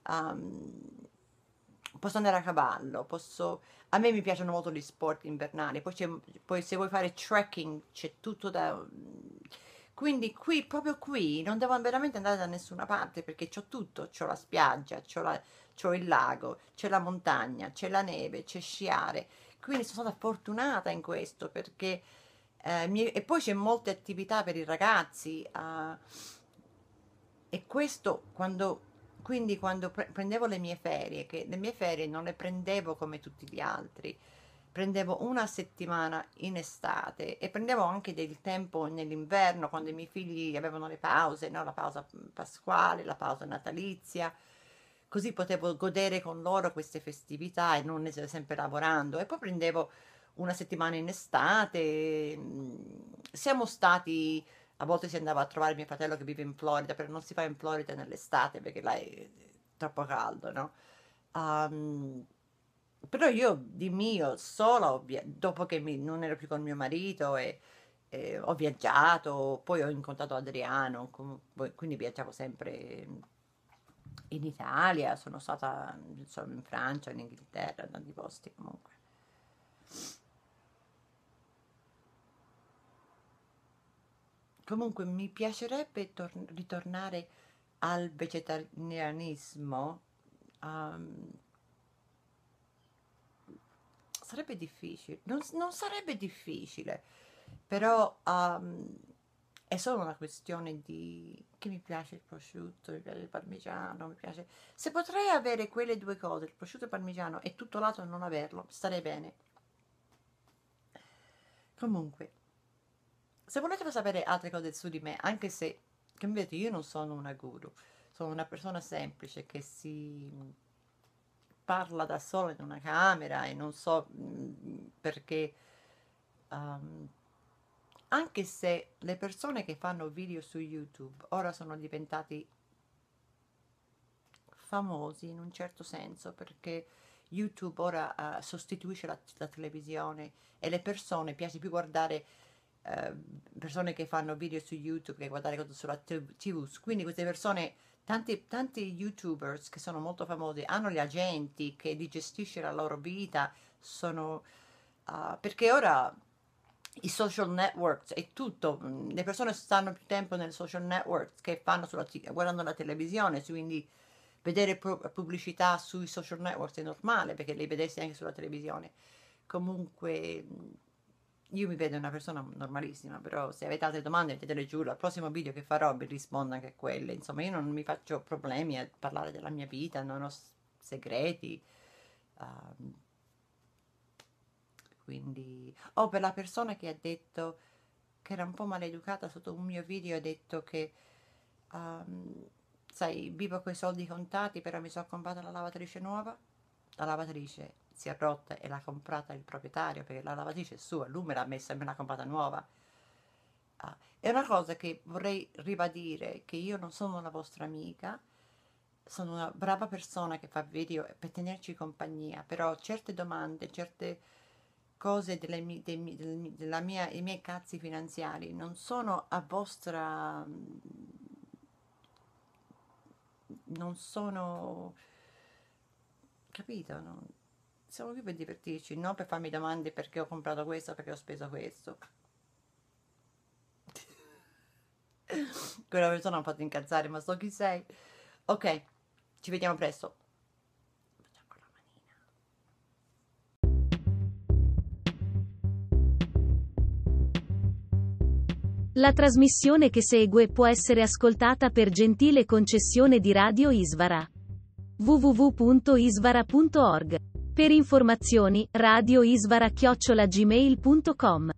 um, posso andare a cavallo, posso, a me mi piacciono molto gli sport invernali, poi, poi se vuoi fare trekking c'è tutto da quindi qui, proprio qui, non devo veramente andare da nessuna parte perché ho tutto, ho la spiaggia, ho il lago, c'è la montagna, c'è la neve, c'è sciare. Quindi sono stata fortunata in questo perché... Eh, mi, e poi c'è molte attività per i ragazzi eh, e questo quando quindi quando pre prendevo le mie ferie che le mie ferie non le prendevo come tutti gli altri prendevo una settimana in estate e prendevo anche del tempo nell'inverno quando i miei figli avevano le pause, no? la pausa pasquale, la pausa natalizia, così potevo godere con loro queste festività e non sempre lavorando e poi prendevo una settimana in estate, siamo stati, a volte si andava a trovare mio fratello che vive in Florida, però non si fa in Florida nell'estate perché là è troppo caldo, no? Um, però io di mio solo, dopo che mi, non ero più con mio marito e, e ho viaggiato, poi ho incontrato Adriano, quindi viaggiavo sempre in Italia, sono stata insomma, in Francia, in Inghilterra, in tanti posti comunque. Comunque mi piacerebbe ritornare al vegetarianismo um, sarebbe difficile, non, non sarebbe difficile, però um, è solo una questione di che mi piace il prosciutto, mi piace il parmigiano, mi piace... Se potrei avere quelle due cose, il prosciutto e il parmigiano, e tutto l'altro non averlo, starei bene. Comunque, se volete sapere altre cose su di me, anche se, come vedete, io non sono una guru, sono una persona semplice che si parla da sola in una camera e non so mm, perché um, anche se le persone che fanno video su YouTube ora sono diventati famosi in un certo senso perché YouTube ora uh, sostituisce la, la, televisione e le persone piace più guardare uh, persone che fanno video su YouTube che guardare cose sulla TV. Quindi queste persone, tanti, tanti YouTubers che sono molto famosi, hanno gli agenti che li la loro vita, sono... Uh, perché ora i social networks e tutto, le persone stanno più tempo nelle social networks che fanno sulla, guardando la televisione, quindi vedere pubblicità sui social network è normale perché le vedessi anche sulla televisione. Comunque io mi vedo una persona normalissima, però se avete altre domande mettetele giù, al prossimo video che farò vi rispondo anche a quelle. Insomma, io non mi faccio problemi a parlare della mia vita, non ho segreti. Uh, quindi, oh, per la persona che ha detto che era un po' maleducata sotto un mio video, ha detto che um, sai, vivo con i soldi contati, però mi sono comprata la lavatrice nuova. La lavatrice si è rotta e l'ha comprata il proprietario perché la lavatrice è sua, lui me l'ha messa e me l'ha comprata nuova. Ah, è una cosa che vorrei ribadire che io non sono la vostra amica, sono una brava persona che fa video per tenerci compagnia, però certe domande, certe cose delle mie, dei, mia, i miei cazzi finanziari non sono a vostra non sono capito non, siamo qui per divertirci non per farmi domande perché ho comprato questo perché ho speso questo quella persona mi ha fatto incazzare ma so chi sei ok ci vediamo presto La trasmissione che segue può essere ascoltata per gentile concessione di Radio Isvara. www.isvara.org. Per informazioni, radioisvara-gmail.com.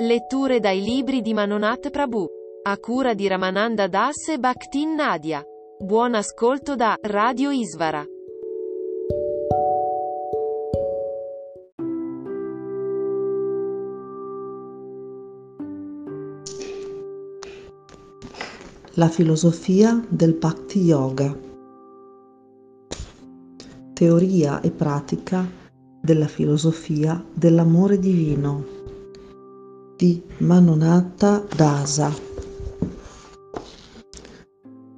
Letture dai libri di Manonat Prabhu. A cura di Ramananda Das e Bhaktin Nadia. Buon ascolto da Radio Isvara. La filosofia del Bhakti Yoga. Teoria e pratica della filosofia dell'amore divino di Manonata Dasa.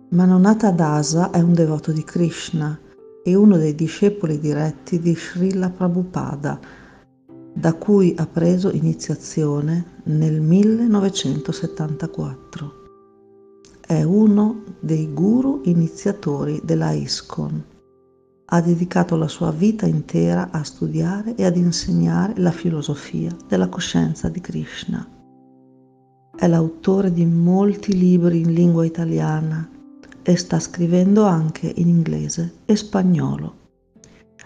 Manonata Dasa è un devoto di Krishna e uno dei discepoli diretti di Srila Prabhupada, da cui ha preso iniziazione nel 1974. È uno dei guru iniziatori della ISKCON. Ha dedicato la sua vita intera a studiare e ad insegnare la filosofia della coscienza di Krishna. È l'autore di molti libri in lingua italiana e sta scrivendo anche in inglese e spagnolo.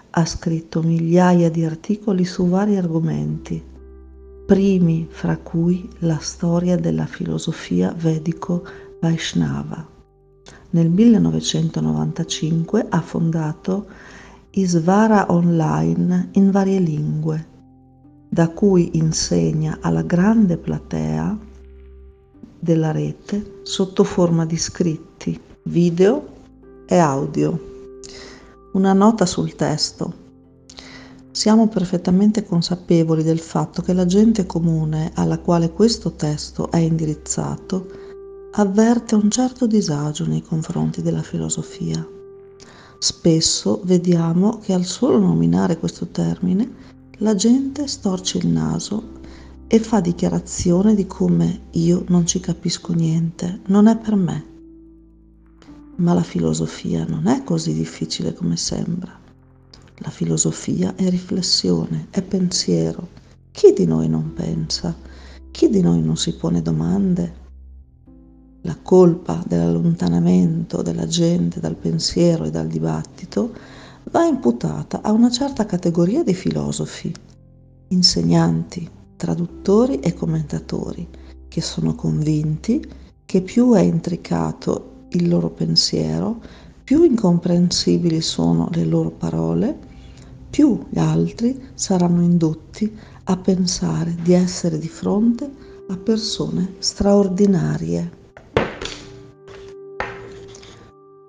Ha scritto migliaia di articoli su vari argomenti, primi fra cui la storia della filosofia vedico Vaishnava. Nel 1995 ha fondato Isvara Online in varie lingue, da cui insegna alla grande platea della rete sotto forma di scritti video e audio. Una nota sul testo. Siamo perfettamente consapevoli del fatto che la gente comune alla quale questo testo è indirizzato avverte un certo disagio nei confronti della filosofia. Spesso vediamo che al solo nominare questo termine la gente storce il naso e fa dichiarazione di come io non ci capisco niente, non è per me. Ma la filosofia non è così difficile come sembra. La filosofia è riflessione, è pensiero. Chi di noi non pensa? Chi di noi non si pone domande? La colpa dell'allontanamento della gente dal pensiero e dal dibattito va imputata a una certa categoria di filosofi, insegnanti, traduttori e commentatori, che sono convinti che più è intricato il loro pensiero, Più incomprensibili sono le loro parole, più gli altri saranno indotti a pensare di essere di fronte a persone straordinarie.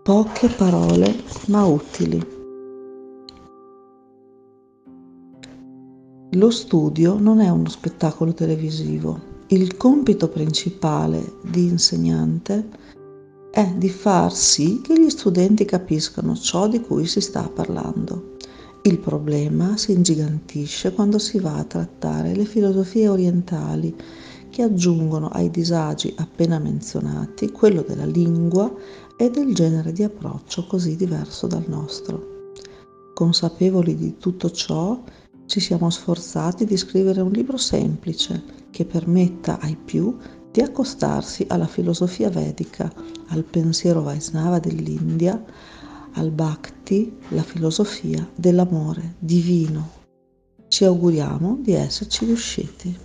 Poche parole ma utili. Lo studio non è uno spettacolo televisivo. Il compito principale di insegnante è di far sì che gli studenti capiscano ciò di cui si sta parlando. Il problema si ingigantisce quando si va a trattare le filosofie orientali che aggiungono ai disagi appena menzionati quello della lingua e del genere di approccio così diverso dal nostro. Consapevoli di tutto ciò, ci siamo sforzati di scrivere un libro semplice che permetta ai più di accostarsi alla filosofia vedica, al pensiero Vaisnava dell'India, al Bhakti, la filosofia dell'amore divino. Ci auguriamo di esserci riusciti.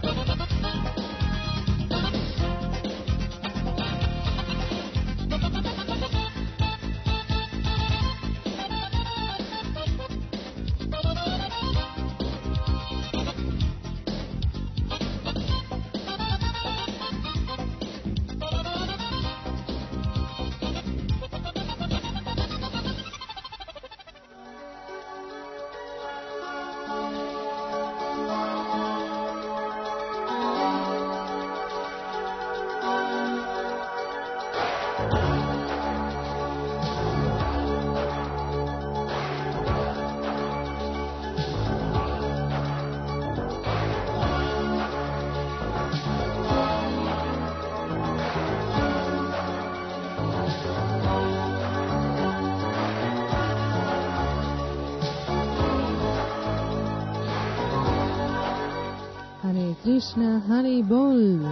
Bol.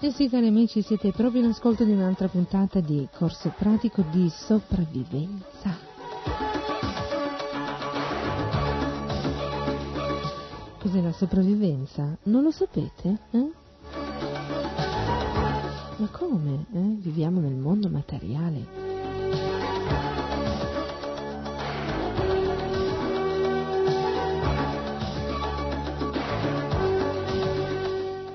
E sì, cari amici, siete proprio in ascolto di un'altra puntata di corso pratico di sopravvivenza. Cos'è la sopravvivenza? Non lo sapete? Eh? Ma come? Eh? Viviamo nel mondo materiale.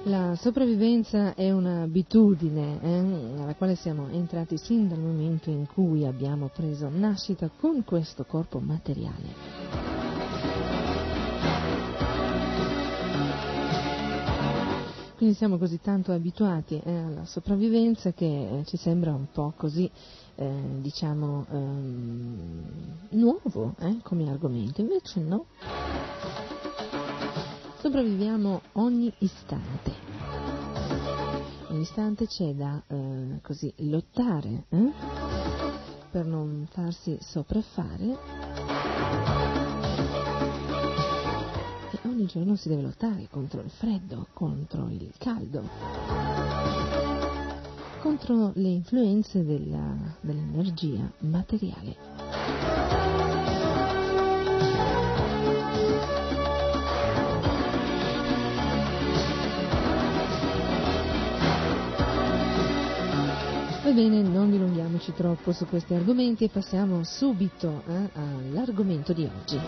La sopravvivenza è un'abitudine eh, alla quale siamo entrati sin dal momento in cui abbiamo preso nascita con questo corpo materiale. Quindi siamo così tanto abituati eh, alla sopravvivenza che eh, ci sembra un po' così, eh, diciamo, ehm, nuovo eh, come argomento, invece no. Sopravviviamo ogni istante. un istante c'è da eh, così lottare eh? per non farsi sopraffare e ogni giorno si deve lottare contro il freddo, contro il caldo, contro le influenze della, dell'energia materiale. Va bene, non dilunghiamoci troppo su questi argomenti e passiamo subito eh, all'argomento di oggi.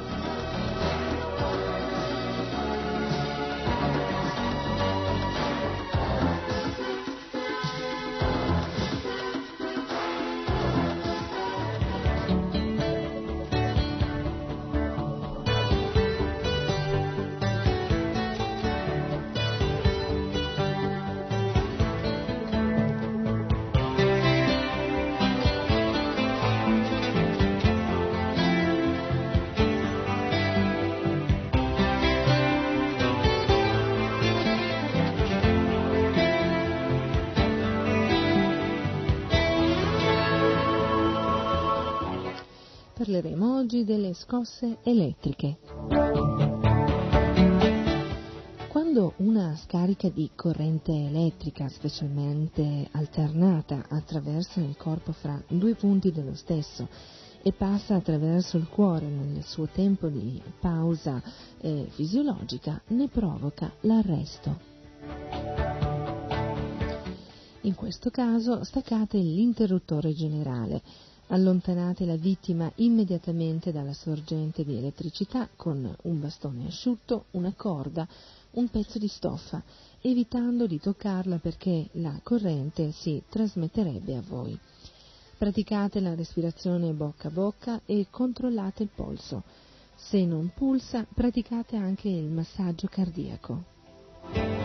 Parleremo oggi delle scosse elettriche. Quando una scarica di corrente elettrica, specialmente alternata, attraversa il corpo fra due punti dello stesso e passa attraverso il cuore nel suo tempo di pausa eh, fisiologica, ne provoca l'arresto. In questo caso staccate l'interruttore generale Allontanate la vittima immediatamente dalla sorgente di elettricità con un bastone asciutto, una corda, un pezzo di stoffa, evitando di toccarla perché la corrente si trasmetterebbe a voi. Praticate la respirazione bocca a bocca e controllate il polso. Se non pulsa, praticate anche il massaggio cardiaco.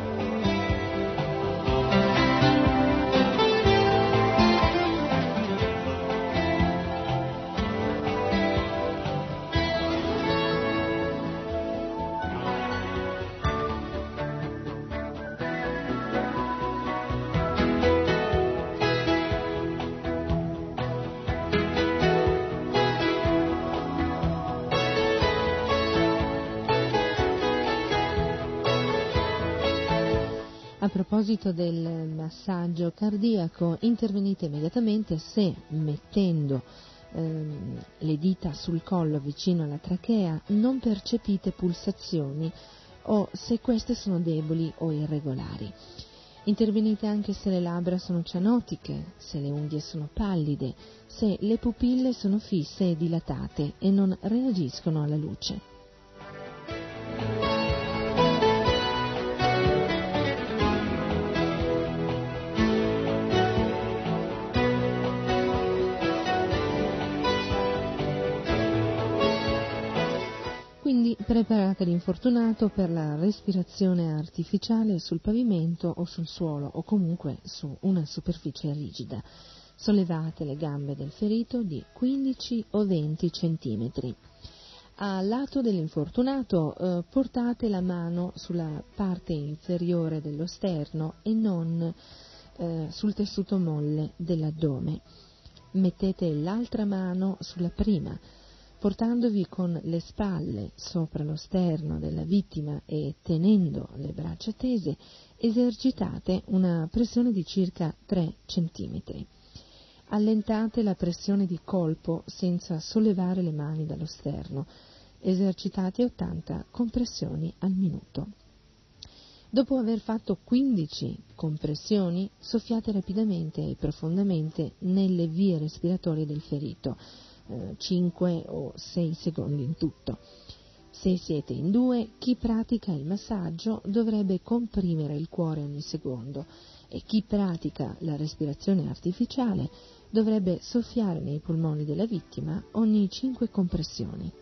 Proposito del massaggio cardiaco, intervenite immediatamente se mettendo ehm, le dita sul collo vicino alla trachea non percepite pulsazioni o se queste sono deboli o irregolari. Intervenite anche se le labbra sono cianotiche, se le unghie sono pallide, se le pupille sono fisse e dilatate e non reagiscono alla luce. Preparate l'infortunato per la respirazione artificiale sul pavimento o sul suolo o comunque su una superficie rigida. Sollevate le gambe del ferito di 15 o 20 centimetri. A lato dell'infortunato eh, portate la mano sulla parte inferiore dello sterno e non eh, sul tessuto molle dell'addome. Mettete l'altra mano sulla prima portandovi con le spalle sopra lo sterno della vittima e tenendo le braccia tese, esercitate una pressione di circa 3 cm. Allentate la pressione di colpo senza sollevare le mani dallo sterno. Esercitate 80 compressioni al minuto. Dopo aver fatto 15 compressioni, soffiate rapidamente e profondamente nelle vie respiratorie del ferito 5 eh, o 6 secondi in tutto. Se siete in due, chi pratica il massaggio dovrebbe comprimere il cuore ogni secondo e chi pratica la respirazione artificiale dovrebbe soffiare nei polmoni della vittima ogni 5 compressioni.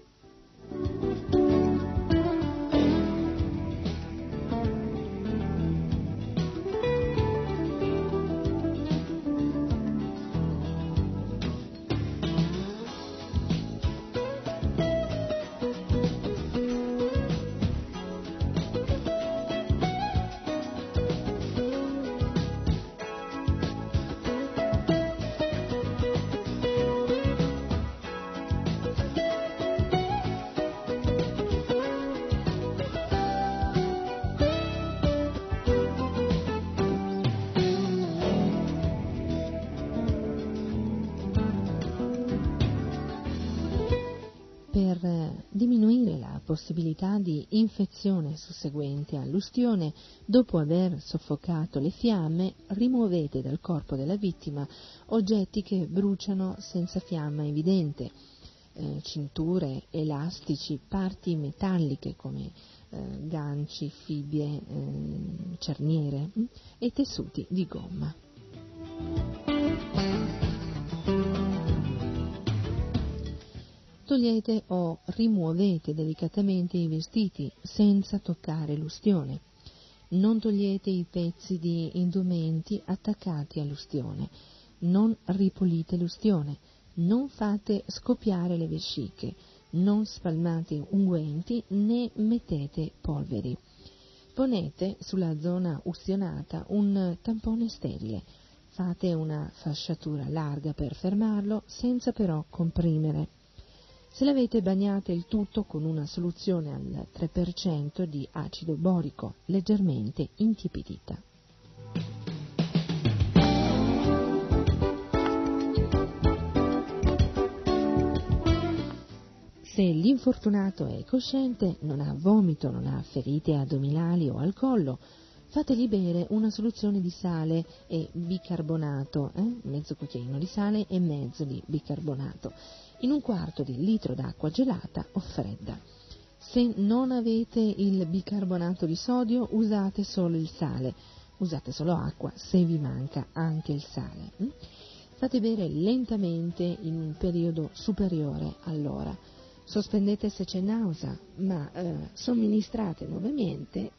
Infezione susseguente all'ustione, dopo aver soffocato le fiamme, rimuovete dal corpo della vittima oggetti che bruciano senza fiamma evidente, eh, cinture, elastici, parti metalliche come eh, ganci, fibbie, eh, cerniere hm, e tessuti di gomma. Togliete o rimuovete delicatamente i vestiti senza toccare l'ustione. Non togliete i pezzi di indumenti attaccati all'ustione. Non ripulite l'ustione. Non fate scoppiare le vesciche. Non spalmate unguenti né mettete polveri. Ponete sulla zona ustionata un tampone sterile. Fate una fasciatura larga per fermarlo senza però comprimere. Se l'avete bagnate il tutto con una soluzione al 3% di acido borico leggermente intiepidita. Se l'infortunato è cosciente, non ha vomito, non ha ferite addominali o al collo, fategli bere una soluzione di sale e bicarbonato, eh? mezzo cucchiaino di sale e mezzo di bicarbonato in un quarto di litro d'acqua gelata o fredda. Se non avete il bicarbonato di sodio usate solo il sale, usate solo acqua se vi manca anche il sale. Hm? Fate bere lentamente in un periodo superiore all'ora. Sospendete se c'è nausea, ma eh, somministrate nuovamente.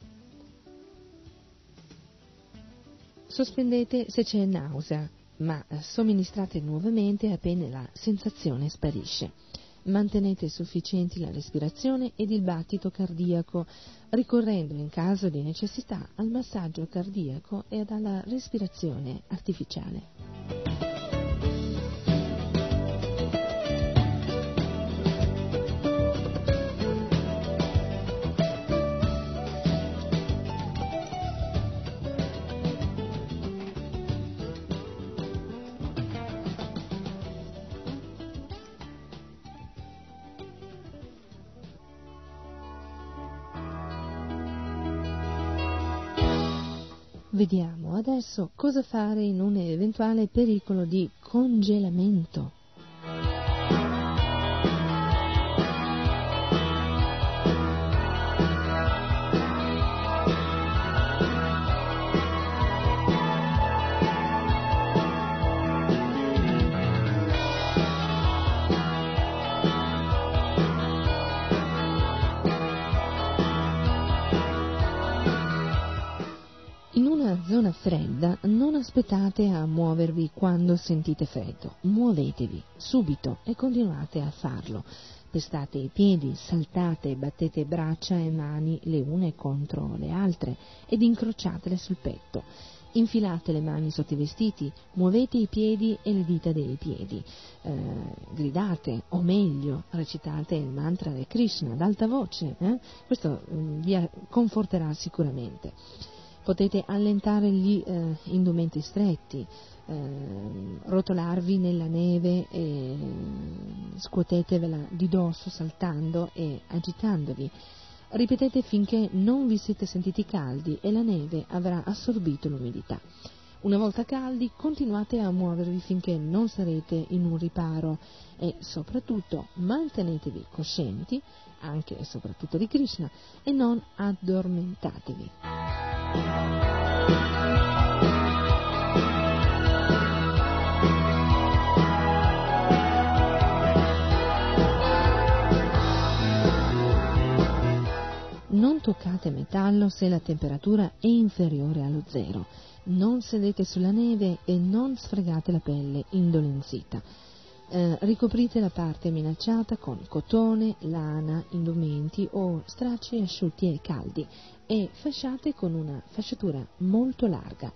Sospendete se c'è nausea, ma eh, somministrate nuovamente appena la sensazione sparisce. Mantenete sufficienti la respirazione ed il battito cardiaco, ricorrendo in caso di necessità al massaggio cardiaco ed alla respirazione artificiale. Vediamo adesso cosa fare in un eventuale pericolo di congelamento. Zona fredda non aspettate a muovervi quando sentite freddo, muovetevi subito e continuate a farlo. Pestate i piedi, saltate, battete braccia e mani le une contro le altre ed incrociatele sul petto. Infilate le mani sotto i vestiti, muovete i piedi e le dita dei piedi, eh, gridate o meglio recitate il mantra di Krishna ad alta voce, eh? questo mm, vi conforterà sicuramente potete allentare gli eh, indumenti stretti, eh, rotolarvi nella neve e scuotetevela di dosso saltando e agitandovi. Ripetete finché non vi siete sentiti caldi e la neve avrà assorbito l'umidità. Una volta caldi continuate a muovervi finché non sarete in un riparo e soprattutto mantenetevi coscienti, anche e soprattutto di Krishna, e non addormentatevi. Non toccate metallo se la temperatura è inferiore allo zero. Non sedete sulla neve e non sfregate la pelle indolenzita. Eh, ricoprite la parte minacciata con cotone, lana, indumenti o stracci asciutti e caldi e fasciate con una fasciatura molto larga.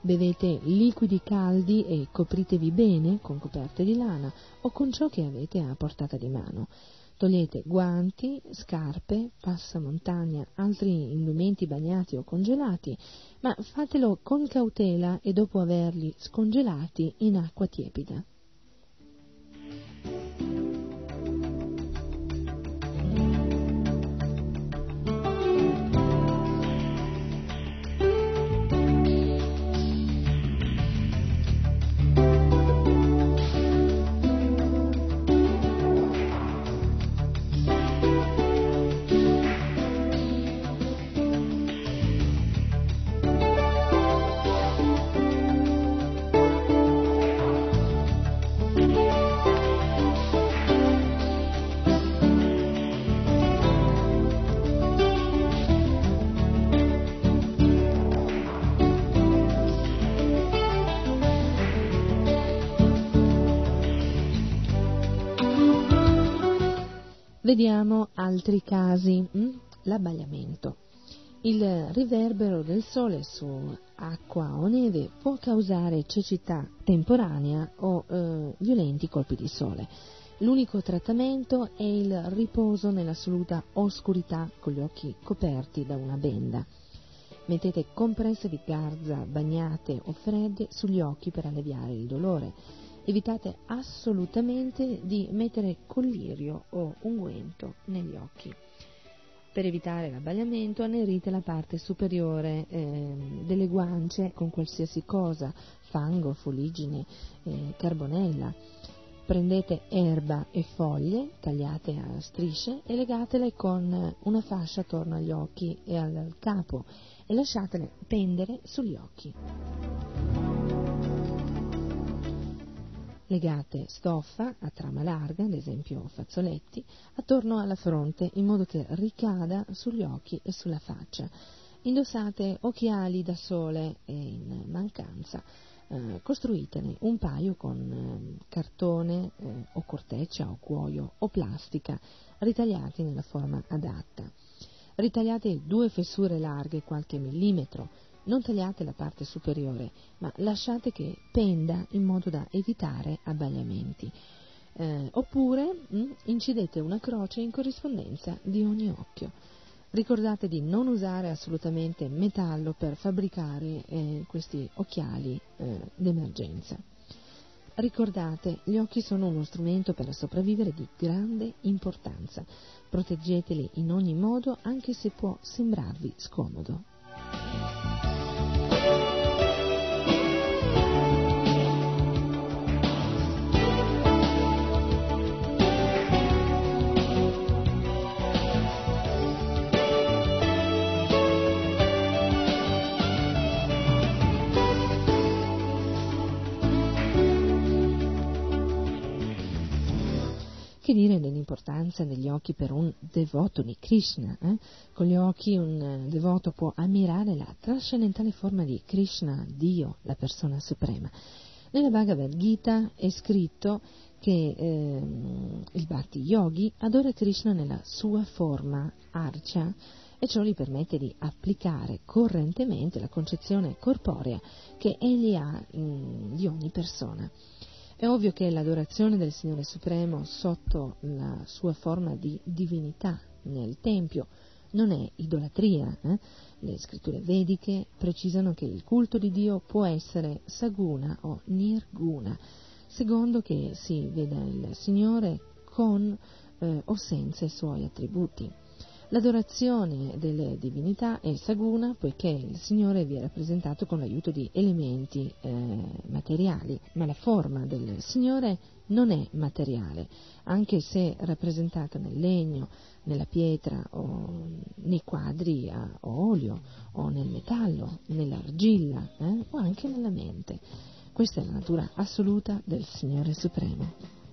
Bevete liquidi caldi e copritevi bene con coperte di lana o con ciò che avete a portata di mano. Togliete guanti, scarpe, passamontagna, altri indumenti bagnati o congelati, ma fatelo con cautela e dopo averli scongelati in acqua tiepida. Vediamo altri casi. Mm? L'abbagliamento. Il riverbero del sole su acqua o neve può causare cecità temporanea o eh, violenti colpi di sole. L'unico trattamento è il riposo nell'assoluta oscurità con gli occhi coperti da una benda. Mettete compresse di garza bagnate o fredde sugli occhi per alleviare il dolore. Evitate assolutamente di mettere collirio o unguento negli occhi. Per evitare l'abbagliamento annerite la parte superiore eh, delle guance con qualsiasi cosa, fango, fuligine, eh, carbonella. Prendete erba e foglie tagliate a strisce e legatele con una fascia attorno agli occhi e al capo e lasciatele pendere sugli occhi. Legate stoffa a trama larga, ad esempio fazzoletti, attorno alla fronte in modo che ricada sugli occhi e sulla faccia. Indossate occhiali da sole e in mancanza eh, costruitene un paio con eh, cartone eh, o corteccia o cuoio o plastica ritagliati nella forma adatta. Ritagliate due fessure larghe qualche millimetro, non tagliate la parte superiore, ma lasciate che penda in modo da evitare abbagliamenti. Eh, oppure mh, mm, incidete una croce in corrispondenza di ogni occhio. Ricordate di non usare assolutamente metallo per fabbricare eh, questi occhiali eh, d'emergenza. Ricordate, gli occhi sono uno strumento per sopravvivere di grande importanza. Proteggeteli in ogni modo anche se può sembrarvi scomodo. Dire dell'importanza degli occhi per un devoto di Krishna? Eh? Con gli occhi un eh, devoto può ammirare la trascendentale forma di Krishna, Dio, la persona suprema. Nella Bhagavad Gita è scritto che eh, il Bhakti Yogi adora Krishna nella sua forma arcia e ciò gli permette di applicare correntemente la concezione corporea che egli ha mh, di ogni persona. È ovvio che l'adorazione del Signore Supremo sotto la sua forma di divinità nel Tempio non è idolatria. Eh? Le scritture vediche precisano che il culto di Dio può essere saguna o nirguna, secondo che si veda il Signore con eh, o senza i suoi attributi. L'adorazione delle divinità è saguna poiché il Signore vi è rappresentato con l'aiuto di elementi eh, materiali, ma la forma del Signore non è materiale, anche se rappresentata nel legno, nella pietra o nei quadri a olio o nel metallo, nell'argilla eh, o anche nella mente. Questa è la natura assoluta del Signore Supremo.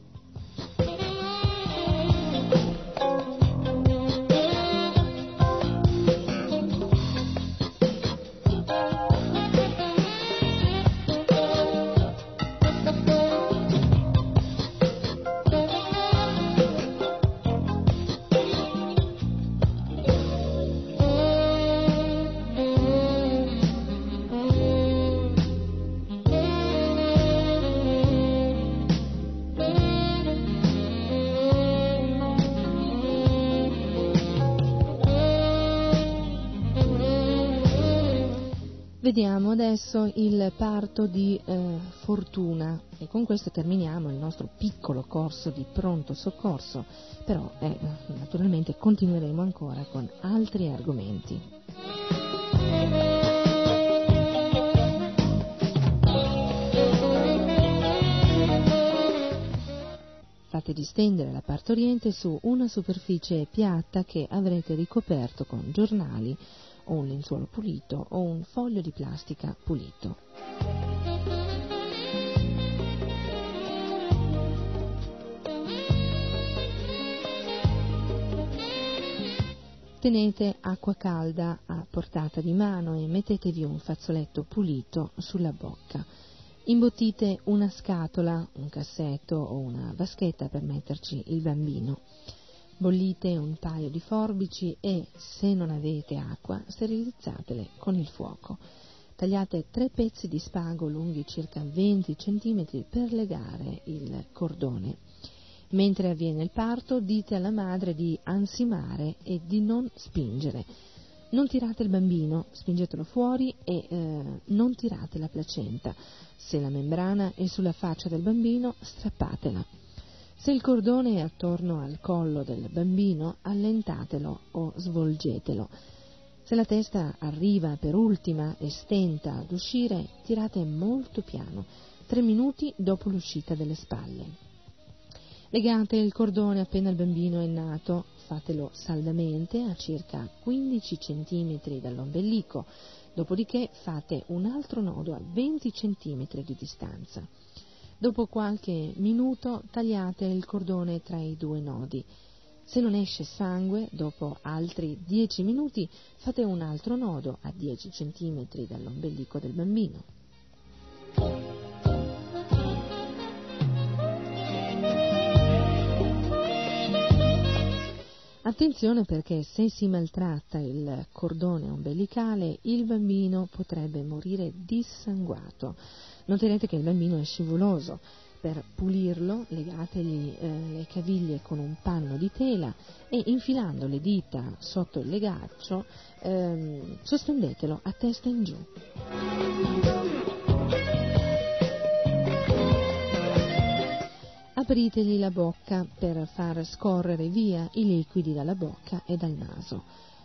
Vediamo adesso il parto di eh, Fortuna e con questo terminiamo il nostro piccolo corso di pronto soccorso, però eh, naturalmente continueremo ancora con altri argomenti. Fate distendere la partoriente su una superficie piatta che avrete ricoperto con giornali o un lenzuolo pulito o un foglio di plastica pulito. Tenete acqua calda a portata di mano e mettetevi un fazzoletto pulito sulla bocca. Imbottite una scatola, un cassetto o una vaschetta per metterci il bambino. Bollite un paio di forbici e, se non avete acqua, sterilizzatele con il fuoco. Tagliate tre pezzi di spago lunghi circa 20 cm per legare il cordone. Mentre avviene il parto, dite alla madre di ansimare e di non spingere. Non tirate il bambino, spingetelo fuori e eh, non tirate la placenta. Se la membrana è sulla faccia del bambino, strappatela. Se il cordone è attorno al collo del bambino, allentatelo o svolgetelo. Se la testa arriva per ultima e stenta ad uscire, tirate molto piano, tre minuti dopo l'uscita delle spalle. Legate il cordone appena il bambino è nato, fatelo saldamente a circa 15 cm dall'ombelico, dopodiché fate un altro nodo a 20 cm di distanza. Dopo qualche minuto tagliate il cordone tra i due nodi. Se non esce sangue, dopo altri 10 minuti fate un altro nodo a 10 cm dall'ombelico del bambino. Attenzione perché se si maltratta il cordone ombelicale il bambino potrebbe morire dissanguato. Noterete che il bambino è scivoloso. Per pulirlo legategli eh, le caviglie con un panno di tela e infilando le dita sotto il legaccio ehm, sospendetelo a testa in giù. Apritegli la bocca per far scorrere via i liquidi dalla bocca e dal naso.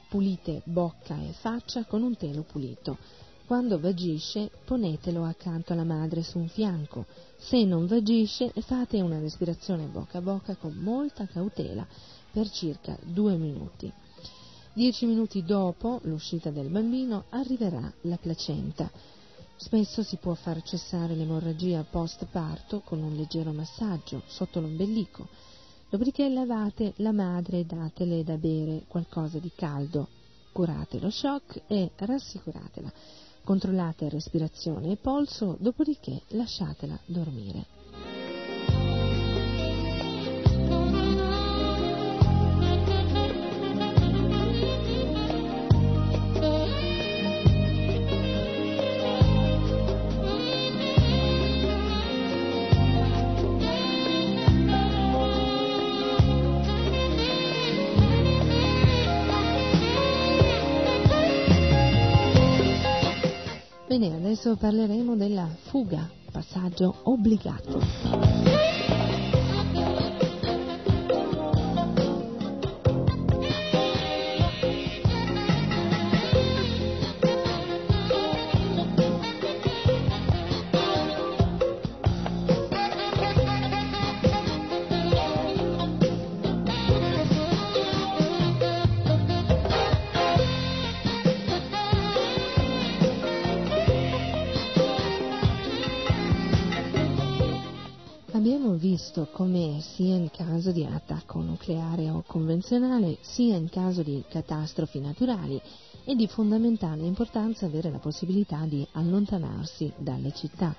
Pulite bocca e faccia con un telo pulito. Quando vagisce, ponetelo accanto alla madre su un fianco. Se non vagisce, fate una respirazione bocca a bocca con molta cautela per circa due minuti. Dieci minuti dopo l'uscita del bambino arriverà la placenta. Spesso si può far cessare l'emorragia post parto con un leggero massaggio sotto l'ombelico. Dopodiché lavate la madre e datele da bere qualcosa di caldo. Curate lo shock e rassicuratela. Controllate respirazione e polso, dopodiché lasciatela dormire. Adesso parleremo della fuga, passaggio obbligato. Visto come sia in caso di attacco nucleare o convenzionale, sia in caso di catastrofi naturali, è di fondamentale importanza avere la possibilità di allontanarsi dalle città.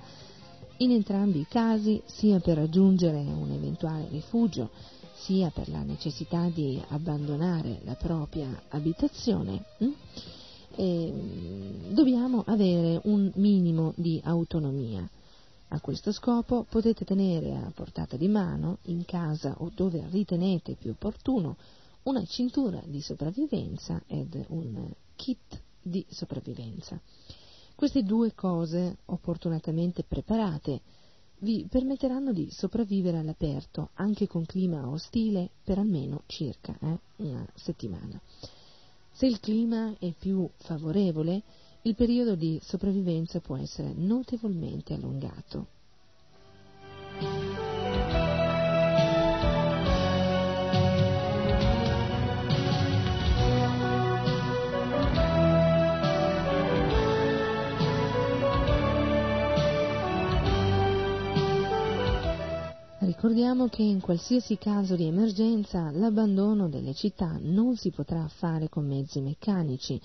In entrambi i casi, sia per raggiungere un eventuale rifugio, sia per la necessità di abbandonare la propria abitazione, eh, dobbiamo avere un minimo di autonomia. A questo scopo potete tenere a portata di mano, in casa o dove ritenete più opportuno, una cintura di sopravvivenza ed un kit di sopravvivenza. Queste due cose, opportunamente preparate, vi permetteranno di sopravvivere all'aperto, anche con clima ostile, per almeno circa eh, una settimana. Se il clima è più favorevole, il periodo di sopravvivenza può essere notevolmente allungato. Ricordiamo che in qualsiasi caso di emergenza l'abbandono delle città non si potrà fare con mezzi meccanici,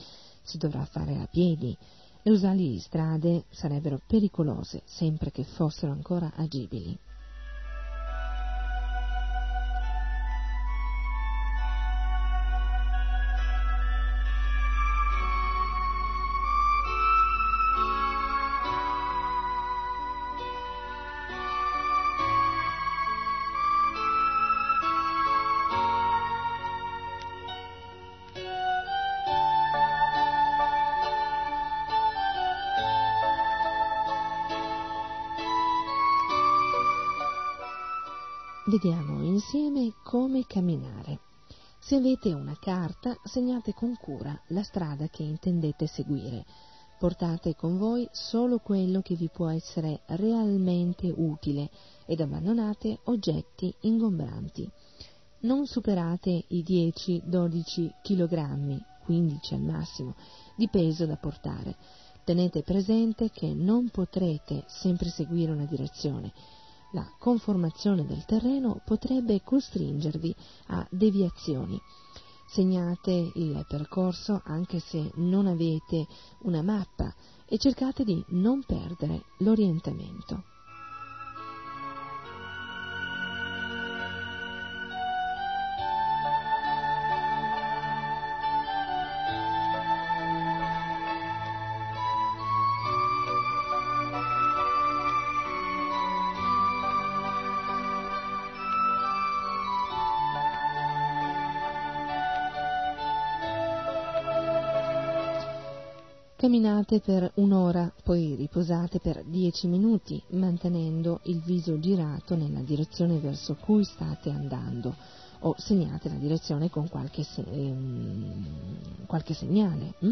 si dovrà fare a piedi. Le usali strade sarebbero pericolose sempre che fossero ancora agibili. Vediamo insieme come camminare. Se avete una carta, segnate con cura la strada che intendete seguire. Portate con voi solo quello che vi può essere realmente utile ed abbandonate oggetti ingombranti. Non superate i 10-12 kg, 15 al massimo, di peso da portare. Tenete presente che non potrete sempre seguire una direzione. La conformazione del terreno potrebbe costringervi a deviazioni. Segnate il percorso anche se non avete una mappa e cercate di non perdere l'orientamento. Camminate per un'ora, poi riposate per dieci minuti, mantenendo il viso girato nella direzione verso cui state andando o segnate la direzione con qualche, se- ehm, qualche segnale. Hm?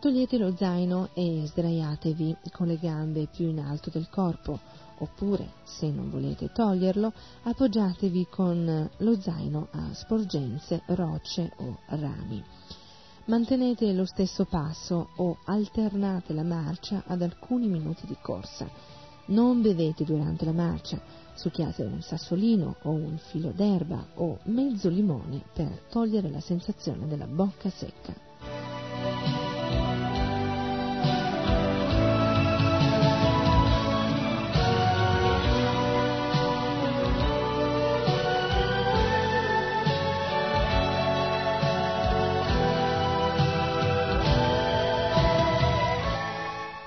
Togliete lo zaino e sdraiatevi con le gambe più in alto del corpo, oppure, se non volete toglierlo, appoggiatevi con lo zaino a sporgenze, rocce o rami. Mantenete lo stesso passo o alternate la marcia ad alcuni minuti di corsa. Non bevete durante la marcia, succhiate un sassolino o un filo d'erba o mezzo limone per togliere la sensazione della bocca secca.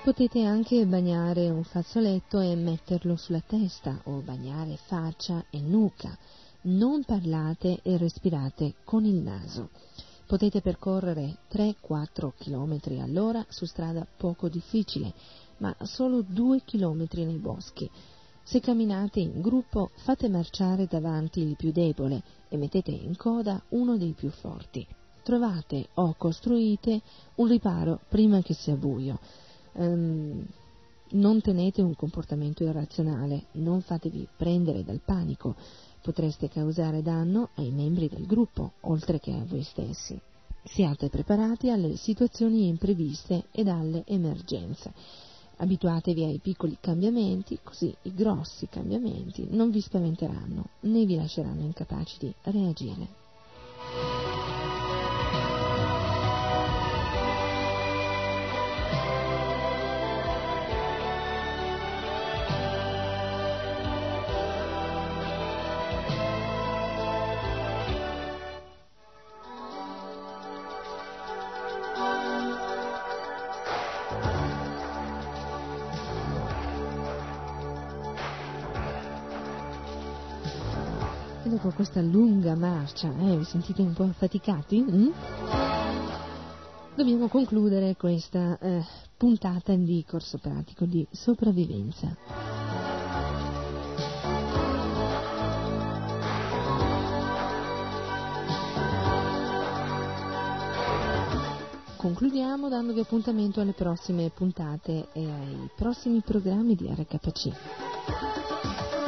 Potete anche bagnare un fazzoletto e metterlo sulla testa o bagnare faccia e nuca. Non parlate e respirate con il naso. Potete percorrere 3-4 km all'ora su strada poco difficile, ma solo 2 km nei boschi. Se camminate in gruppo fate marciare davanti il più debole e mettete in coda uno dei più forti. Trovate o costruite un riparo prima che sia buio. Ehm, non tenete un comportamento irrazionale, non fatevi prendere dal panico, potreste causare danno ai membri del gruppo, oltre che a voi stessi. Siate preparati alle situazioni impreviste ed alle emergenze. Abituatevi ai piccoli cambiamenti, così i grossi cambiamenti non vi spaventeranno né vi lasceranno incapaci di reagire. Questa lunga marcia, eh, vi sentite un po' affaticati? mm? Dobbiamo concludere questa eh, puntata di corso pratico di sopravvivenza. Concludiamo dandovi appuntamento alle prossime puntate e ai prossimi programmi di RKC.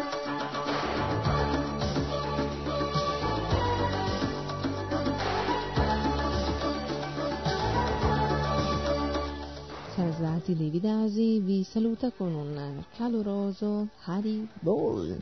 Sarasvati Devidasi vi saluta con un caloroso Hari Bol.